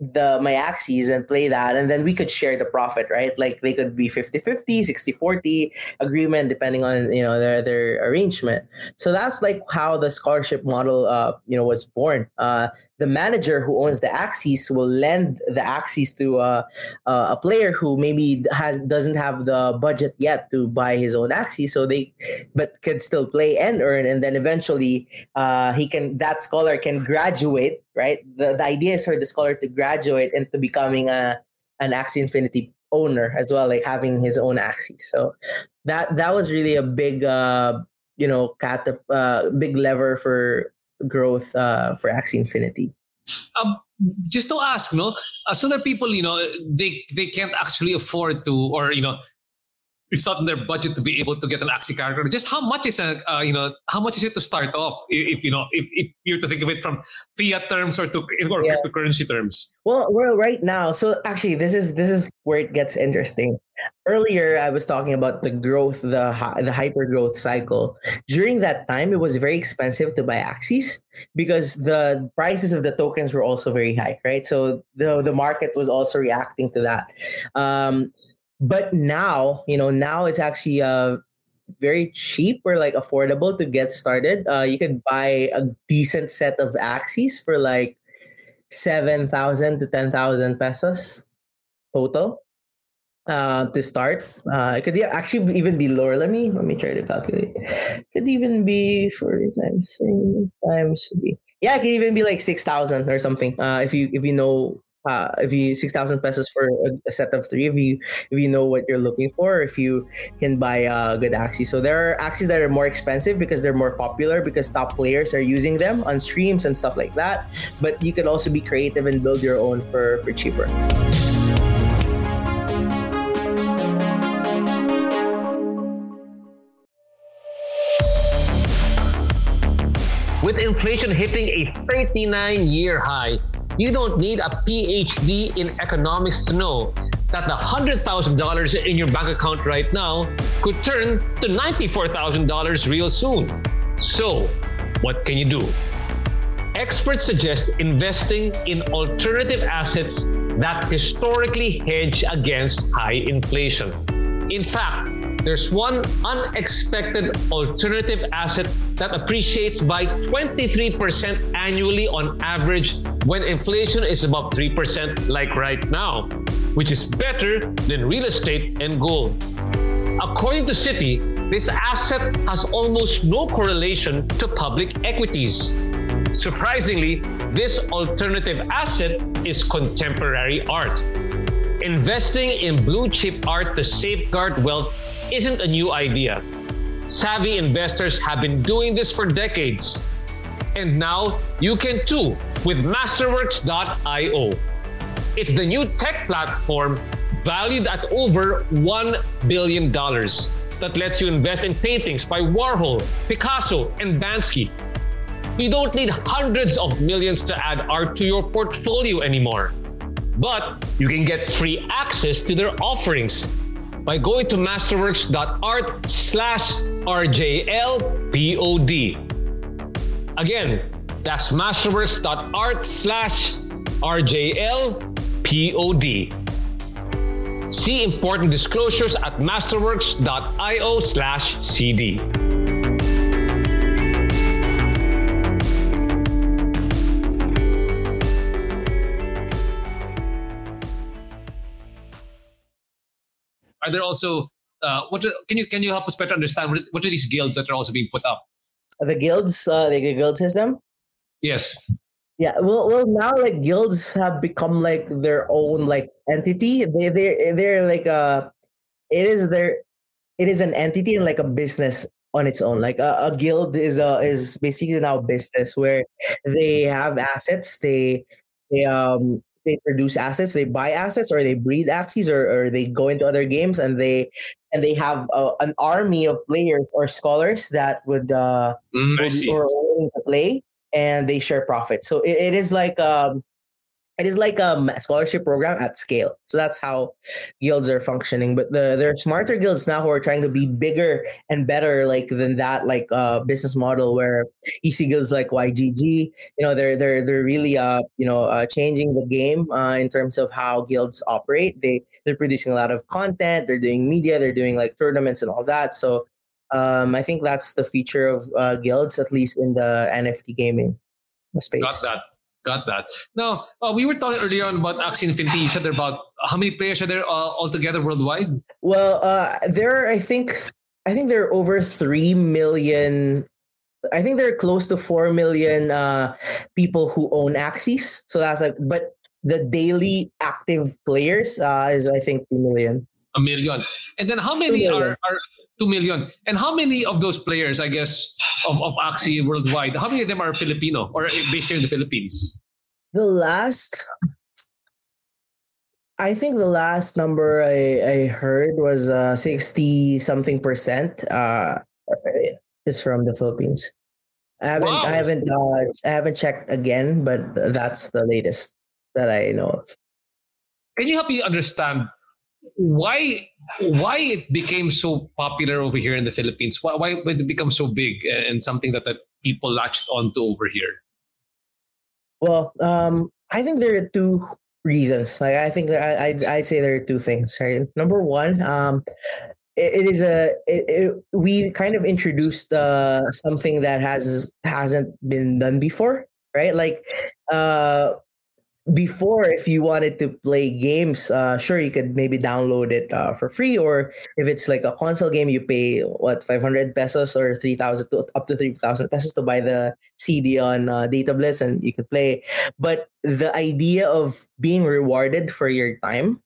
the my Axies and play that and then we could share the profit right? Like they could be 50-50 60-40 agreement depending on you know their their arrangement. So that's like how the scholarship model uh you know was born. Uh the manager who owns the Axies will lend the Axies to uh, uh, a player who maybe has doesn't have the budget yet to buy his own Axies so they but can still play and earn and then eventually uh he can that scholar can graduate right? The, the idea is for the scholar to graduate into becoming a an Axie Infinity owner as well, like having his own Axies. So that that was really a big uh, you know cat uh, big lever for growth uh, for Axie Infinity. Um, just to ask, no, uh, so there people, you know, they they can't actually afford to, or you know, it's not in their budget to be able to get an Axie character. Just how much is a uh, you know how much is it to start off? If, if you know if, if you're to think of it from fiat terms or to or yeah. cryptocurrency terms. Well, well, right now, so actually, this is this is where it gets interesting. Earlier, I was talking about the growth, the the hyper growth cycle. During that time, it was very expensive to buy Axies because the prices of the tokens were also very high, right? So the the market was also reacting to that. Um, but now you know now it's actually uh very cheap or like affordable to get started uh you can buy a decent set of Axies for like 7000 to 10000 pesos total uh to start uh it could actually even be lower let me let me try to calculate it could even be 40 times times yeah it could even be like 6000 or something uh if you if you know uh, if you six thousand pesos for a, set of three, if you if you know what you're looking for, if you can buy a good Axie. So there are Axies that are more expensive because they're more popular because top players are using them on streams and stuff like that. But you can also be creative and build your own for for cheaper. With inflation hitting a 39 year high, you don't need a PhD in economics to know that the $100,000 in your bank account right now could turn to $94,000 real soon. So, what can you do? Experts suggest investing in alternative assets that historically hedge against high inflation. In fact, there's one unexpected alternative asset that appreciates by 23% annually on average when inflation is above 3%, like right now, which is better than real estate and gold. According to Citi, this asset has almost no correlation to public equities. Surprisingly, this alternative asset is contemporary art. Investing in blue chip art to safeguard wealth isn't a new idea. Savvy investors have been doing this for decades. And now you can too with Masterworks.io. It's the new tech platform valued at over $1 billion that lets you invest in paintings by Warhol, Picasso, and Banksy. You don't need hundreds of millions to add art to your portfolio anymore. But you can get free access to their offerings by going to masterworks.art slash RJLPOD. Again, that's masterworks.art slash RJLPOD. See important disclosures at masterworks.io slash CD. Are there also uh, what can you can you help us better understand what, what are these guilds that are also being put up? The guilds, uh, the guild system. Yes. Yeah, well, well, now like guilds have become like their own like entity. They they they're like uh it is their it is an entity and like a business on its own. Like a, a guild is a is basically now business where they have assets. They they um they produce assets, they buy assets, or they breed Axies, or, or they go into other games and they and they have uh, an army of players or scholars that would uh Mm, would- or willing to play and they share profit. So it, it is like um it is like a scholarship program at scale. So that's how guilds are functioning. But the there are smarter guilds now who are trying to be bigger and better like than that like uh business model where you see guilds like YGG, you know, they're they're they're really uh you know uh, changing the game uh, in terms of how guilds operate. They they're producing a lot of content, they're doing media, they're doing like tournaments and all that. So um, I think that's the feature of uh, guilds, at least in the NFT gaming space. Got that. Got that. Now, uh, we were talking earlier on about Axie Infinity. You said there about how many players are there uh, altogether worldwide? Well, uh, there are, I think I think there are over three million. I think there are close to four million uh, people who own Axies. So that's like, but the daily active players uh, is I think two million. A million. And then how many are, are two million? And how many of those players, I guess, of, of Axie worldwide, how many of them are Filipino or based here in the Philippines? The last, I think the last number I, I heard was uh, 60 something percent uh, is from the Philippines. I haven't Wow. I haven't uh, I haven't checked again, but that's the latest that I know of. Can you help me understand why why it became so popular over here in the Philippines? Why, why it become so big and something that, that people latched onto over here? Well, um, I think there are two reasons. Like I think that I I'd, I'd say there are two things. Right. Number one, um, it, it is a it, it, we kind of introduced uh, something that has hasn't been done before. Right. Like uh, before, if you wanted to play games, uh, sure you could maybe download it uh, for free, or if it's like a console game, you pay what five hundred pesos or three thousand up to three thousand pesos to buy the CD on uh, Datablitz and you could play. But the idea of being rewarded for your time,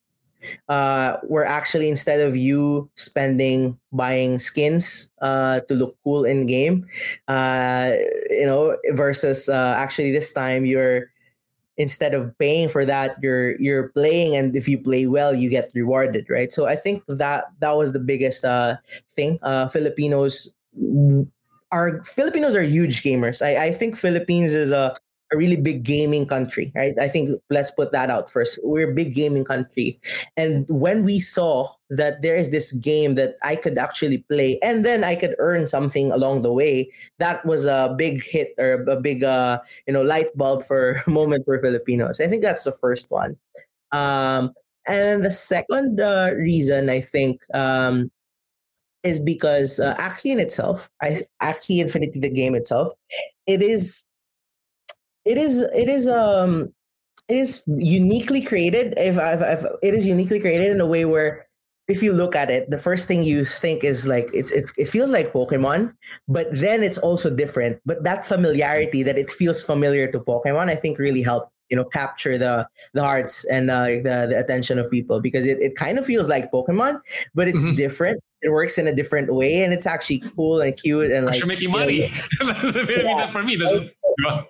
uh, where actually instead of you spending buying skins uh, to look cool in game, uh, you know, versus uh, actually this time you're instead of paying for that you're you're playing and if you play well you get rewarded right? So i think that that was the biggest uh thing. Uh filipinos are filipinos are huge gamers. I i think philippines is a a really big gaming country, right? I think let's put that out first. We're a big gaming country. And when we saw that there is this game that I could actually play and then I could earn something along the way, that was a big hit or a big uh, you know, light bulb for moment for Filipinos. I think that's the first one. Um, and the second uh, reason I think um, is because uh, Axie in itself, I, Axie Infinity, the game itself, it is it is it is um it is uniquely created if, if, if it is uniquely created in a way where if you look at it the first thing you think is like it's it, it feels like pokemon but then it's also different but that familiarity that it feels familiar to pokemon i think really helped you know capture the the hearts and uh, the, the attention of people because it, it kind of feels like pokemon but it's Mhm. different it works in a different way and it's actually cool and cute and like You're making money. Yeah. For me, doesn't.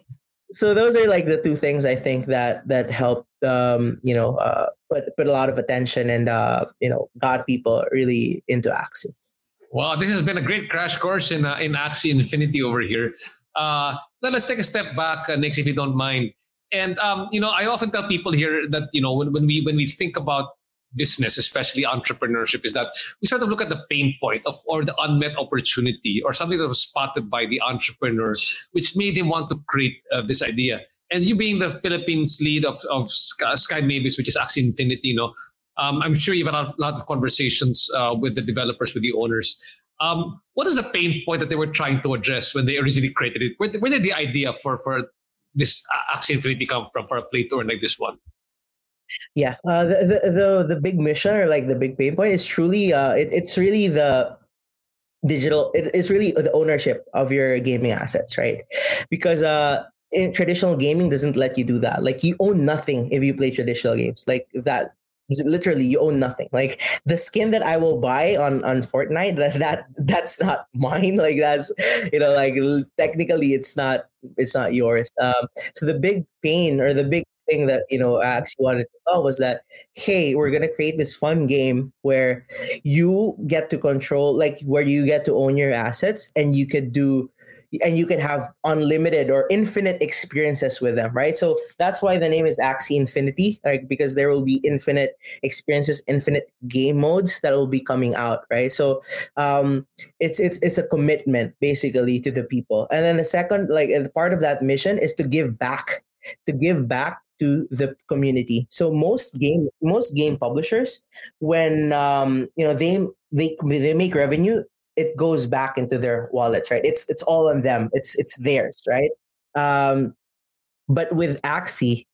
so those are like the two things I think that that helped um, you know uh, put put a lot of attention and uh, you know got people really into Axie. Wow, this has been a great crash course in uh, in Axie Infinity over here. Uh, let's take a step back, uh, Nix, if you don't mind. And um, you know, I often tell people here that you know when, when we when we think about business, especially entrepreneurship, is that we sort of look at the pain point of or the unmet opportunity or something that was spotted by the entrepreneur, which made him want to create uh, this idea. And you being the Philippines lead of of Sky Mavis, which is Axie Infinity, you know, um, I'm sure you've had a lot, of conversations uh, with the developers, with the owners. Um, what is the pain point that they were trying to address when they originally created it? Where, where did the idea for for this Axie Infinity come from for a play tour like this one? Yeah, uh, the, the the big mission or like the big pain point is truly uh, it, it's really the digital. It, it's really the ownership of your gaming assets, right? Because uh, in traditional gaming doesn't let you do that. Like you own nothing if you play traditional games. Like that literally you own nothing like the skin that i will buy on on fortnite that, that that's not mine like that's you know like technically it's not it's not yours um so the big pain or the big thing that you know I actually wanted to tell was that hey, we're gonna create this fun game where you get to control, like where you get to own your assets, and you could do and you can have unlimited or infinite experiences with them, right? So that's why the name is Axie Infinity, like because there will be infinite experiences, infinite game modes that will be coming out, right? So um, it's it's it's a commitment basically to the people, and then the second, like part of that mission is to give back, to give back to the community. So most game most game publishers, when um, you know they they they make revenue, it goes back into their wallets, right? It's it's all on them. It's it's theirs, right? Um, but with Axie,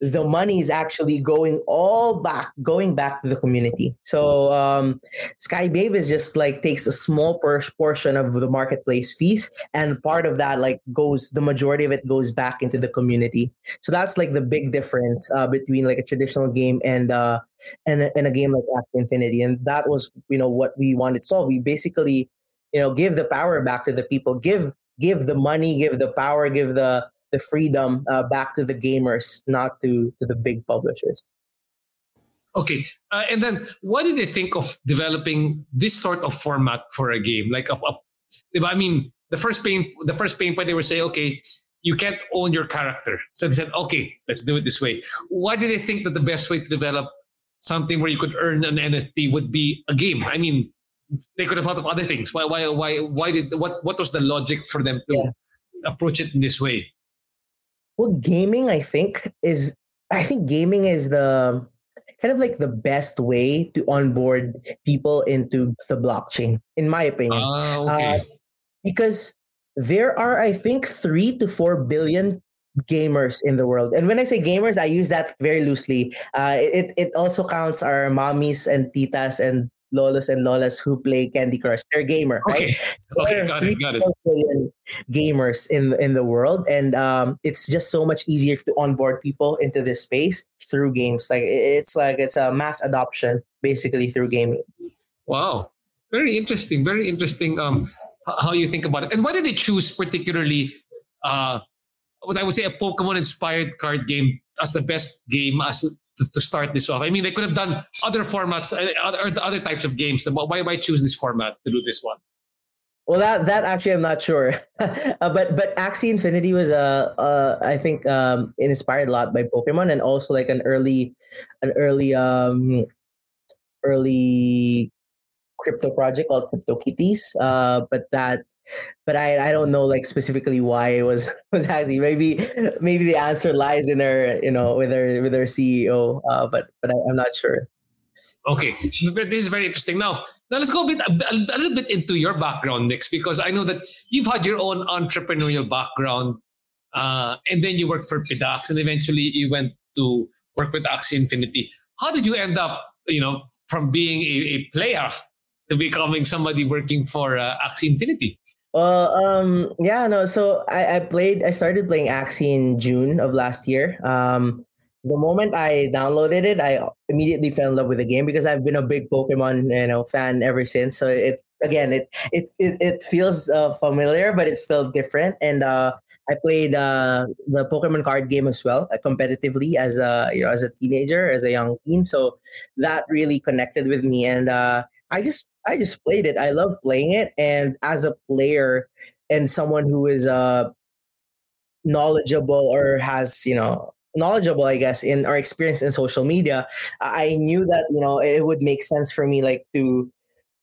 the money is actually going all back, going back to the community. So um, Sky Mavis is just like takes a small per- portion of the marketplace fees, and part of that like goes, the majority of it goes back into the community. So that's like the big difference uh, between like a traditional game and uh, and and a game like Axie Infinity, and that was you know what we wanted to solve. We basically you know give the power back to the people, give give the money, give the power, give the the freedom uh, back to the gamers, not to to the big publishers. Okay, uh, and then what did they think of developing this sort of format for a game? Like, a, a, I mean, the first pain, the first pain point they were saying, okay, you can't own your character, so they said, okay, let's do it this way. Why did they think that the best way to develop something where you could earn an NFT would be a game? I mean, they could have thought of other things. Why, why, why, why did what? What was the logic for them to yeah. approach it in this way? Well, gaming, I think, is I think gaming is the kind of like the best way to onboard people into the blockchain, in my opinion. Uh, okay. Uh, because there are, I think, three to four billion gamers in the world. And when I say gamers, I use that very loosely. Uh, it, it also counts our mommies and titas and lolas and lolas who play Candy Crush. They're gamer, okay. right? So okay, got it, got it. Gamers in in the world, and um, it's just so much easier to onboard people into this space through games. Like it's like it's a mass adoption basically through gaming. Wow, very interesting. Very interesting. Um, how you think about it, and why did they choose particularly? Uh, what I would say a Pokemon inspired card game as the best game as to, to, start this off? I mean, they could have done other formats, uh, other other types of games. Why why choose this format to do this one? Well, that that actually I'm not sure, uh, but but Axie Infinity was a uh, uh, I think um, inspired a lot by Pokemon and also like an early an early um early crypto project called Crypto Kitties. Uh, but that but I, I don't know like specifically why it was was actually maybe maybe the answer lies in her you know with her with her CEO uh, but but I, am not sure. Okay, this is very interesting. Now, now let's go a bit a, little bit into your background, Nix, because I know that you've had your own entrepreneurial background, uh, and then you worked for PDAX, and eventually you went to work with Axie Infinity. How did you end up, you know, from being a, a player to becoming somebody working for uh, Axie Infinity? Well, um, yeah, no. So I, I played. I started playing Axie in June of last year. Um, the moment I downloaded it, I immediately fell in love with the game because I've been a big Pokemon, you know, fan ever since. So it again, it it it, it feels uh, familiar, but it's still different. And uh, I played uh, the Pokemon card game as well, uh, competitively as a you know as a teenager, as a young teen. So that really connected with me, and uh, I just I just played it. I love playing it, and as a player and someone who is uh knowledgeable or has you know knowledgeable i guess in our experience in social media i knew that you know it would make sense for me like to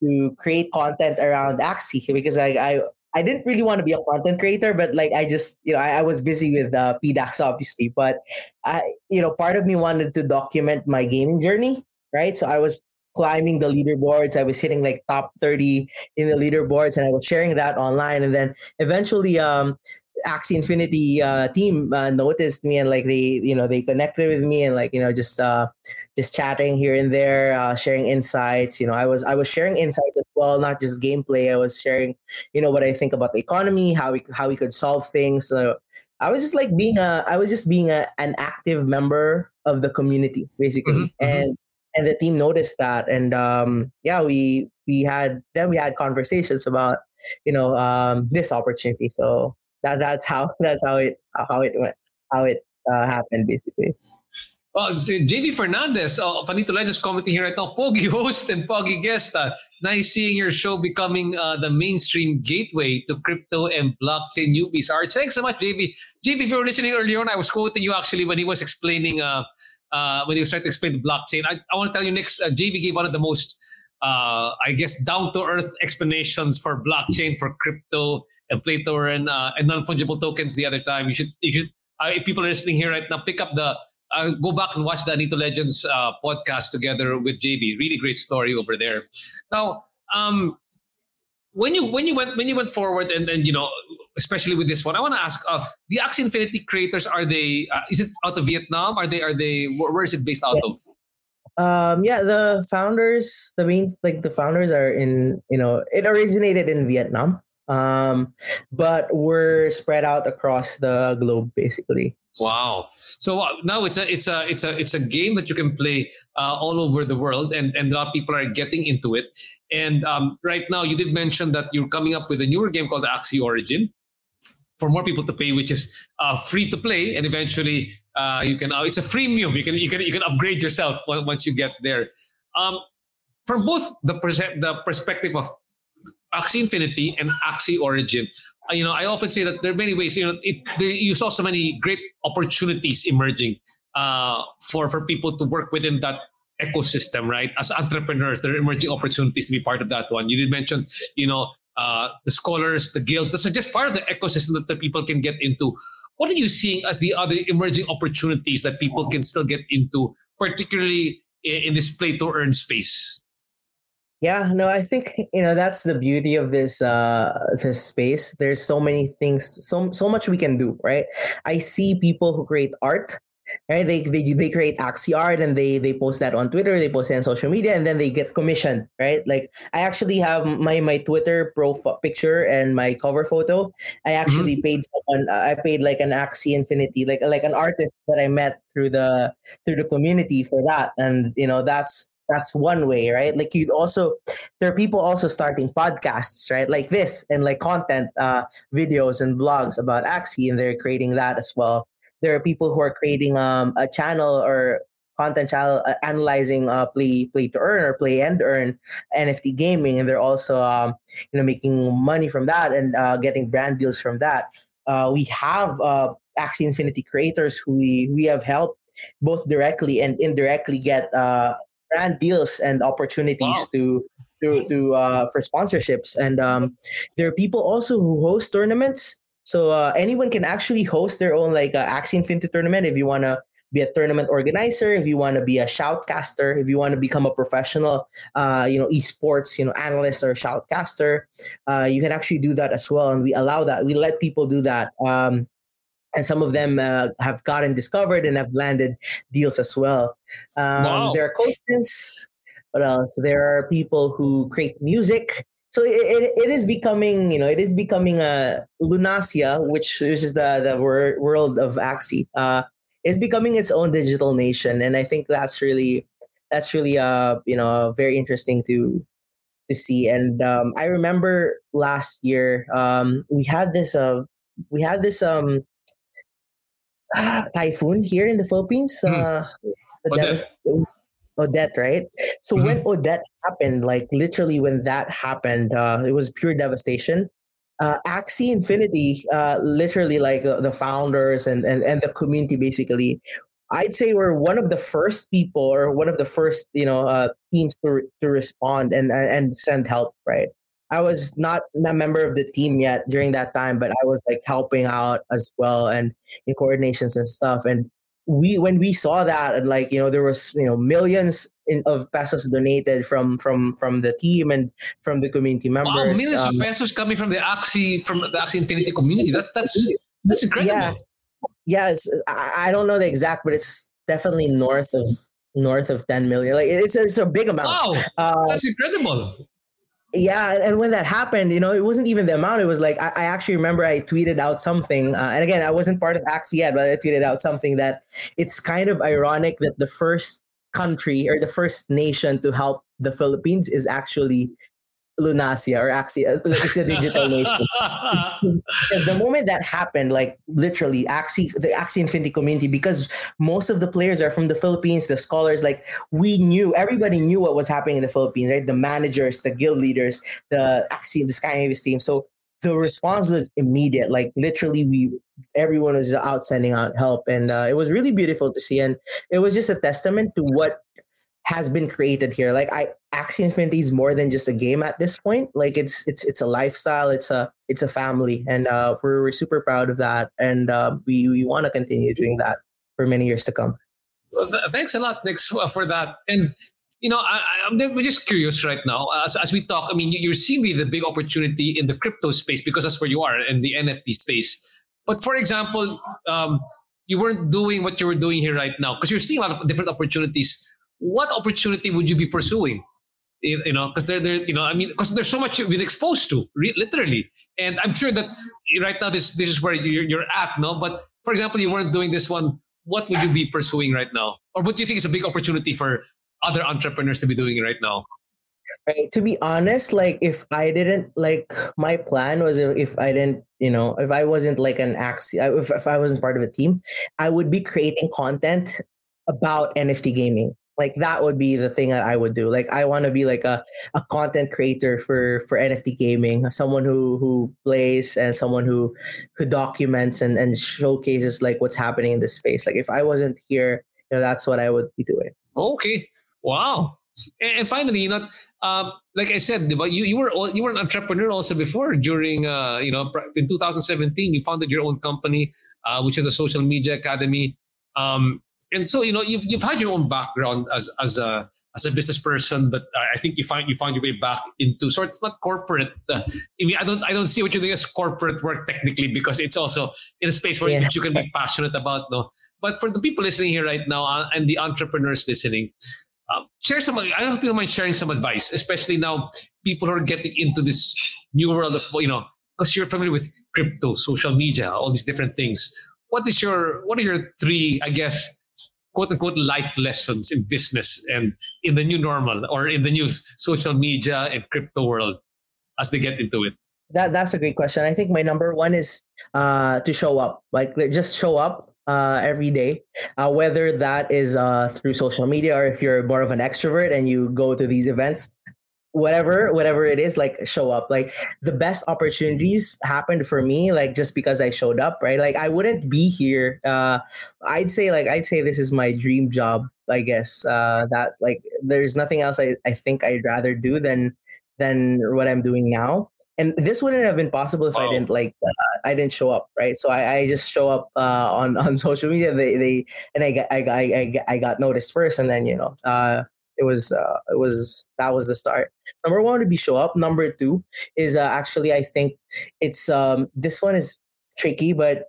to create content around axie because i i I didn't really want to be a content creator, but like I just, you know, I, I was busy with uh, PDAX obviously, but I, you know, part of me wanted to document my gaming journey, right? So I was climbing the leaderboards. I was hitting like top 30 in the leaderboards and I was sharing that online. And then eventually, um, Axie Infinity uh, team uh, noticed me and like they you know they connected with me and like you know just uh, just chatting here and there, uh, sharing insights. You know, I was I was sharing insights as well, not just gameplay. I was sharing you know what I think about the economy, how we how we could solve things. So I was just like being a I was just being a, an active member of the community basically, mm-hmm, mm-hmm. and and the team noticed that, and um, yeah, we we had then we had conversations about you know um, this opportunity. So that that's how that's how it how it went how it uh, happened basically. Well, JV Fernandez, uh, Fanito is commenting here right now. Pogi host and Pogi guest. Uh, nice seeing your show becoming uh, the mainstream gateway to crypto and blockchain newbies. All right, thanks so much, JV. JV, if you were listening earlier on, I was quoting you actually when he was explaining, uh, uh, when he was trying to explain the blockchain. I, I want to tell you, Nix, uh, JV gave one of the most, uh, I guess, down to earth explanations for blockchain, for crypto, and play to earn uh, and non fungible tokens the other time. You should, you should uh, if people are listening here right now, pick up the uh, go back and watch the Anito Legends podcast together with JV. Really great story over there. Now, um, when you when you went when you went forward and then you know especially with this one, I want to ask: uh, the Axie Infinity creators are they? Uh, is it out of Vietnam? Are they? Are they? Where, where is it based out yes. of? Um, yeah, the founders, the main like the founders are in you know it originated in Vietnam, um, but we're spread out across the globe basically. Wow! So uh, now it's a it's a it's a it's a game that you can play uh, all over the world, and and a lot of people are getting into it. And um, right now, you did mention that you're coming up with a newer game called Axie Origin for more people to pay, which is uh, free to play, and eventually uh, you can. Uh, it's a freemium. You can you can you can upgrade yourself once you get there. Um, from both the pers- the perspective of Axie Infinity and Axie Origin, uh, you know, I often say that there are many ways. You know, it, there, you saw so many great opportunities emerging uh, for for people to work within that ecosystem, right? As entrepreneurs, there are emerging opportunities to be part of that one. You did mention, you know, uh, the scholars, the guilds. That's just part of the ecosystem that the people can get into. What are you seeing as the other emerging opportunities that people can still get into, particularly in, in this play to earn space? Yeah, no, I think you know that's the beauty of this uh this space. There's so many things, so so much we can do, right? I see people who create art, right? They they they create Axie art and they they post that on Twitter, they post it on social media, and then they get commission, right? Like I actually have my my Twitter profile picture and my cover photo. I actually mm-hmm. paid someone. I paid like an Axie Infinity, like like an artist that I met through the through the community for that, and you know that's that's one way right like you'd also there are people also starting podcasts right like this and like content uh, videos and blogs about axie and they're creating that as well there are people who are creating um, a channel or content channel uh, analyzing uh, play play to earn or play and earn nft gaming and they're also um, you know making money from that and uh, getting brand deals from that uh, we have uh, axie infinity creators who we, we have helped both directly and indirectly get uh, brand deals and opportunities wow. to to to uh, for sponsorships. And um, there are people also who host tournaments. So uh, anyone can actually host their own like uh, Axie Infinity tournament if you want to be a tournament organizer, if you want to be a shoutcaster, if you want to become a professional, uh, you know, esports, you know, analyst or shoutcaster, uh, you can actually do that as well. And we allow that. We let people do that. Um, and some of them uh, have gotten discovered and have landed deals as well. Um, wow. There are coaches. What else? There are people who create music. So it, it, it is becoming, you know, it is becoming a Lunacia, which, which is the the wor- world of Axie. Uh, it's becoming its own digital nation, and I think that's really that's really uh you know very interesting to to see. And um, I remember last year um, we had this uh we had this um typhoon here in the Philippines. Hmm. Uh, Odette. Odette, right? So mm-hmm. when Odette happened, like literally when that happened, uh, it was pure devastation. Uh, Axie Infinity, uh, literally like uh, the founders and, and, and the community basically, I'd say we're one of the first people or one of the first, you know, uh, teams to, to respond and, and send help, right? I was not a member of the team yet during that time, but I was like helping out as well and in coordinations and stuff. And we when we saw that and like you know there was you know millions in, of pesos donated from from from the team and from the community members. Wow, millions um, of pesos coming from the Axie from the Axie Infinity community. That's that's That's incredible. Yeah, yeah. I, I don't know the exact, but it's definitely north of north of 10 million. Like it's a, it's a big amount. Wow, Uh, that's incredible. Yeah and, when that happened you know it wasn't even the amount it was like i, I actually remember i tweeted out something uh, and again i wasn't part of axie yet but i tweeted out something that it's kind of ironic that the first country or the first nation to help the philippines is actually Lunacia or axie uh, it's a digital nation because the moment that happened, like literally, Axie, the Axie Infinity community, because most of the players are from the Philippines, the scholars, like we knew, everybody knew what was happening in the Philippines, right? The managers, the guild leaders, the Axie, the Sky Mavis team. So the response was immediate. Like literally, we everyone was out sending out help, and uh, it was really beautiful to see. And it was just a testament to what has been created here. Like I Axie Infinity is more than just a game at this point. Like it's it's it's a lifestyle. It's a it's a family, and uh, we're we're super proud of that, and uh, we we want to continue doing that for many years to come. Well, th- thanks a lot, Nix, uh, for that. And you know, I, I'm just curious right now as, as we talk. I mean, you, you're seeing the big opportunity in the crypto space because that's where you are in the NFT space. But for example, um, you weren't doing what you were doing here right now because you're seeing a lot of different opportunities. What opportunity would you be pursuing? You know, because they're, they're, you know, I mean, because there's so much you've been exposed to, re- literally. And I'm sure that right now this this is where you're, you're at, no? But for example, you weren't doing this one. What would you be pursuing right now, or what do you think is a big opportunity for other entrepreneurs to be doing right now? Right. To be honest, like if I didn't like my plan was if, I didn't, you know, if I wasn't like an Axie, if, if I wasn't part of a team, I would be creating content about NFT gaming. Like that would be the thing that I would do. Like I want to be like a, a content creator for for NFT gaming, someone who who plays and someone who who documents and and showcases like what's happening in this space. Like if I wasn't here, you know, that's what I would be doing. Okay. Wow. And, finally, you know, um, like I said, but you, you were you were an entrepreneur also before. During uh, you know, in 2017, you founded your own company, uh, which is a social media academy. Um, and so you know, you've you've had your own background as as a as a business person, but I think you find you found your way back into sort of not corporate. Uh, I mean, I don't I don't see what you're doing as corporate work technically because it's also in a space where Yeah. you can be passionate about. No, but for the people listening here right now uh, and the entrepreneurs listening, um, share some. I don't mind sharing some advice, especially now people who are getting into this new world of you know, because you're familiar with crypto, social media, all these different things. What is your what are your three, I guess, quote unquote life lessons in business and in the new normal or in the new social media and crypto world as they get into it? That that's a great question. I think my number one is uh, to show up. Like just show up uh, every day, uh, whether that is uh, through social media or if you're more of an extrovert and you go to these events. Whatever, whatever it is, like show up. Like the best opportunities happened for me, like just because I showed up, right? Like I wouldn't be here. Uh, I'd say, like I'd say this is my dream job. I guess uh, that like there's nothing else I, I think I'd rather do than than what I'm doing now and this wouldn't have been possible if I didn't like uh, I didn't show up, right? So I, I just show up uh, on on social media. They they and I got I, got- I, I got noticed first, and then you know uh, it was uh, it was that was the start. Number one would be show up. Number two is uh, actually I think it's um this one is tricky, but.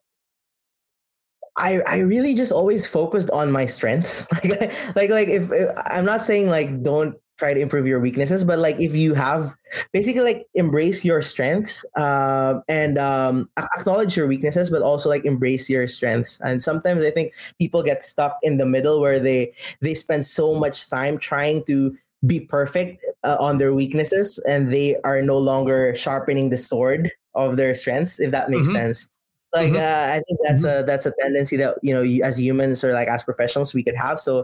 I, I really just always focused on my strengths. Like like like if, if I'm not saying like don't try to improve your weaknesses, but like if you have basically like embrace your strengths um, and um, acknowledge your weaknesses but also like embrace your strengths and sometimes i think people get stuck in the middle where they they spend so much time trying to be perfect uh, on their weaknesses and they are no longer sharpening the sword of their strengths if that makes Mhm. sense like Mhm. uh, i think that's a that's a tendency that you know you, as humans or like as professionals we could have so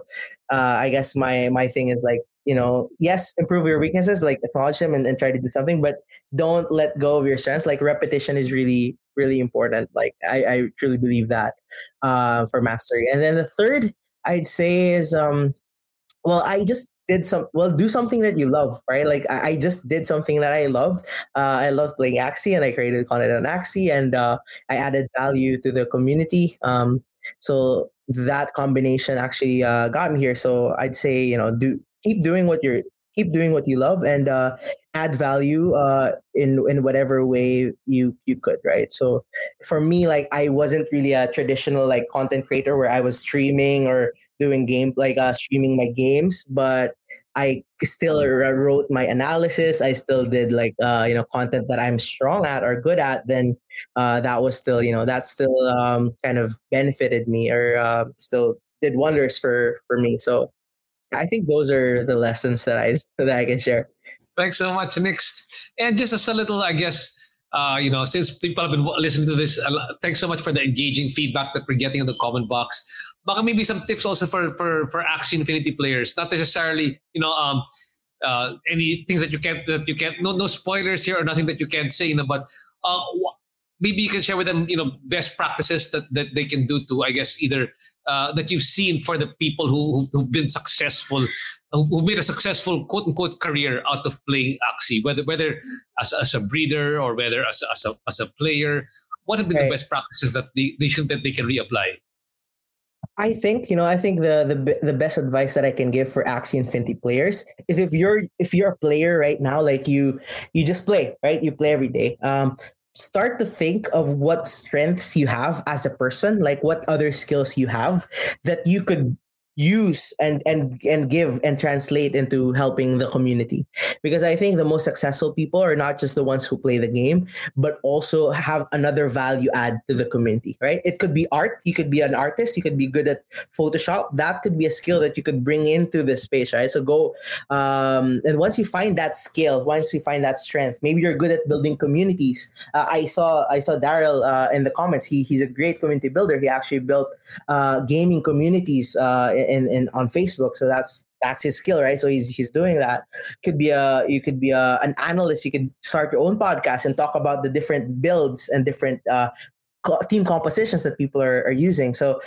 uh, i guess my my thing is like you know, yes, improve your weaknesses, like acknowledge them and, and try to do something, but don't let go of your strengths. Like repetition is really, really important. Like I, I truly believe that uh, for mastery. And then the third I'd say is, um, well, I just did some, well, do something that you love, right? Like I, I just did something that I love. Uh, I love playing Axie and I created content on Axie and uh, I added value to the community. Um, so that combination actually uh, got me here. So I'd say, you know, do keep doing what you're keep doing what you love and uh, add value uh, in in whatever way you you could right? So for me like i wasn't really a traditional like content creator where i was streaming or doing game like uh, streaming my games but i still wrote my analysis. I still did like uh, you know content that i'm strong at or good at then uh, that was still you know that still um, kind of benefited me or uh, still did wonders for for me. So I think those are the lessons that I that I can share. Thanks so much, Nix. And just as a little, I guess, uh, you know, since people have been listening to this, thanks so much for the engaging feedback that we're getting in the comment box. Baka maybe some tips also for for for Axie Infinity players, not necessarily, you know, um, uh, any things that you can't that you can't no no spoilers here or nothing that you can't say, you know, but uh, maybe you can share with them, you know, best practices that, that they can do to, I guess, either uh, that you've seen for the people who, who've, been successful, who've made a successful quote unquote career out of playing Axie, whether whether as, as a breeder or whether as a, as a, as a player. What have been right. the best practices that they, they should that they can reapply? I think you know. I think the the the best advice that I can give for Axie Infinity players is if you're if you're a player right now, like you you just play right, you play every day. Um, start to think of what strengths you have as a person like what other skills you have that you could use and and and give and translate into helping the community. Because i think the most successful people are not just the ones who play the game but also have another value add to the community right? It could be art. You could be an artist. You could be good at photoshop. That could be a skill that you could bring into the space right? So go um, and once you find that skill once you find that strength maybe you're good at building communities. Uh, i saw i saw daryl uh, in the comments. He he's a great community builder. He actually built uh, gaming communities uh, in, in on Facebook. So that's that's his skill, right? So he's he's doing that. Could be a you could be a, an analyst. You could start your own podcast and talk about the different builds and different uh, team compositions that people are, are using. So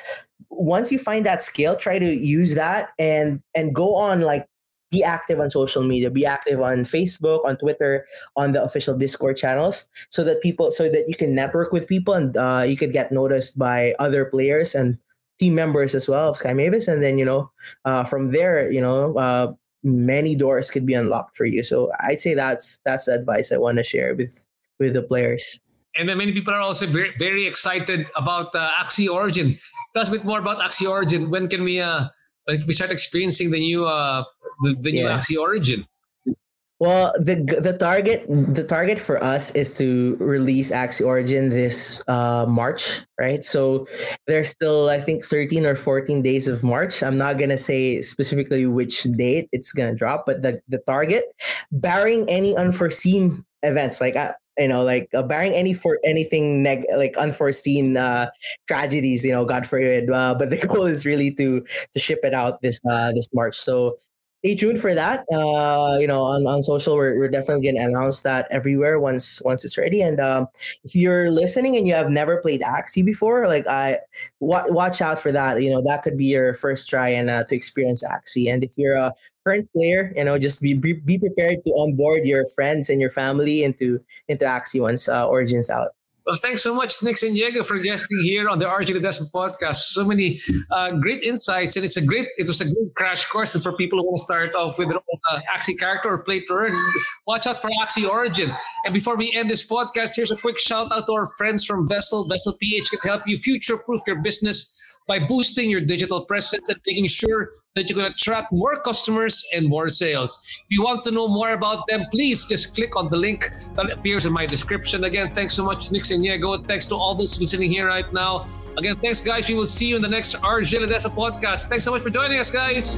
once you find that skill, try to use that and and go on like be active on social media be active on facebook on twitter on the official discord channels so that people so that you can network with people and uh, you could get noticed by other players and team members as well of Sky Mavis, and then you know uh, from there, you know, uh, many doors could be unlocked for you. So I'd say that's that's the advice I want to share with with the players. And then many people are also very, very excited about uh, Axie Origin. Tell us a bit more about Axie Origin. When can we uh, we start experiencing the new uh, the, the new yeah. Axie Origin? Well, the the target the target for us is to release Axie Origin this uh, March, right? So there's still I think 13 or 14 days of March. I'm not gonna say specifically which date it's gonna drop, but the the target, barring any unforeseen events like uh, you know like uh, barring any for anything neg- like unforeseen uh, tragedies, you know, God forbid. Uh, but the goal is really to to ship it out this uh, this March. So stay tuned for that. Uh, you know, on, on social, we're, we're definitely gonna announce that everywhere once once it's ready. And um, if you're listening and you have never played Axie before, like I w- watch out for that. You know, that could be your first try and uh, to experience Axie. And if you're a current player, you know, just be, be, be prepared to onboard your friends and your family into into Axie once uh, Origins out. Well, thanks so much, Nix Eniego, for guesting here on the RJ Ledesma podcast. So many uh, great insights, and it's a great. It was a great crash course for people who want to start off with an uh, Axie character or play to earn. Watch out for Axie Origin. And before we end this podcast, here's a quick shout out to our friends from Vessell. Vessell PH can help you future proof your business by boosting your digital presence and making sure that you can attract more customers and more sales. If you want to know more about them, please just click on the link that appears in my description. Again, thanks so much, Nix Eniego. Thanks to all those listening here right now. Again, thanks, guys. We will see you in the next RJ Ledesma podcast. Thanks so much for joining us, guys.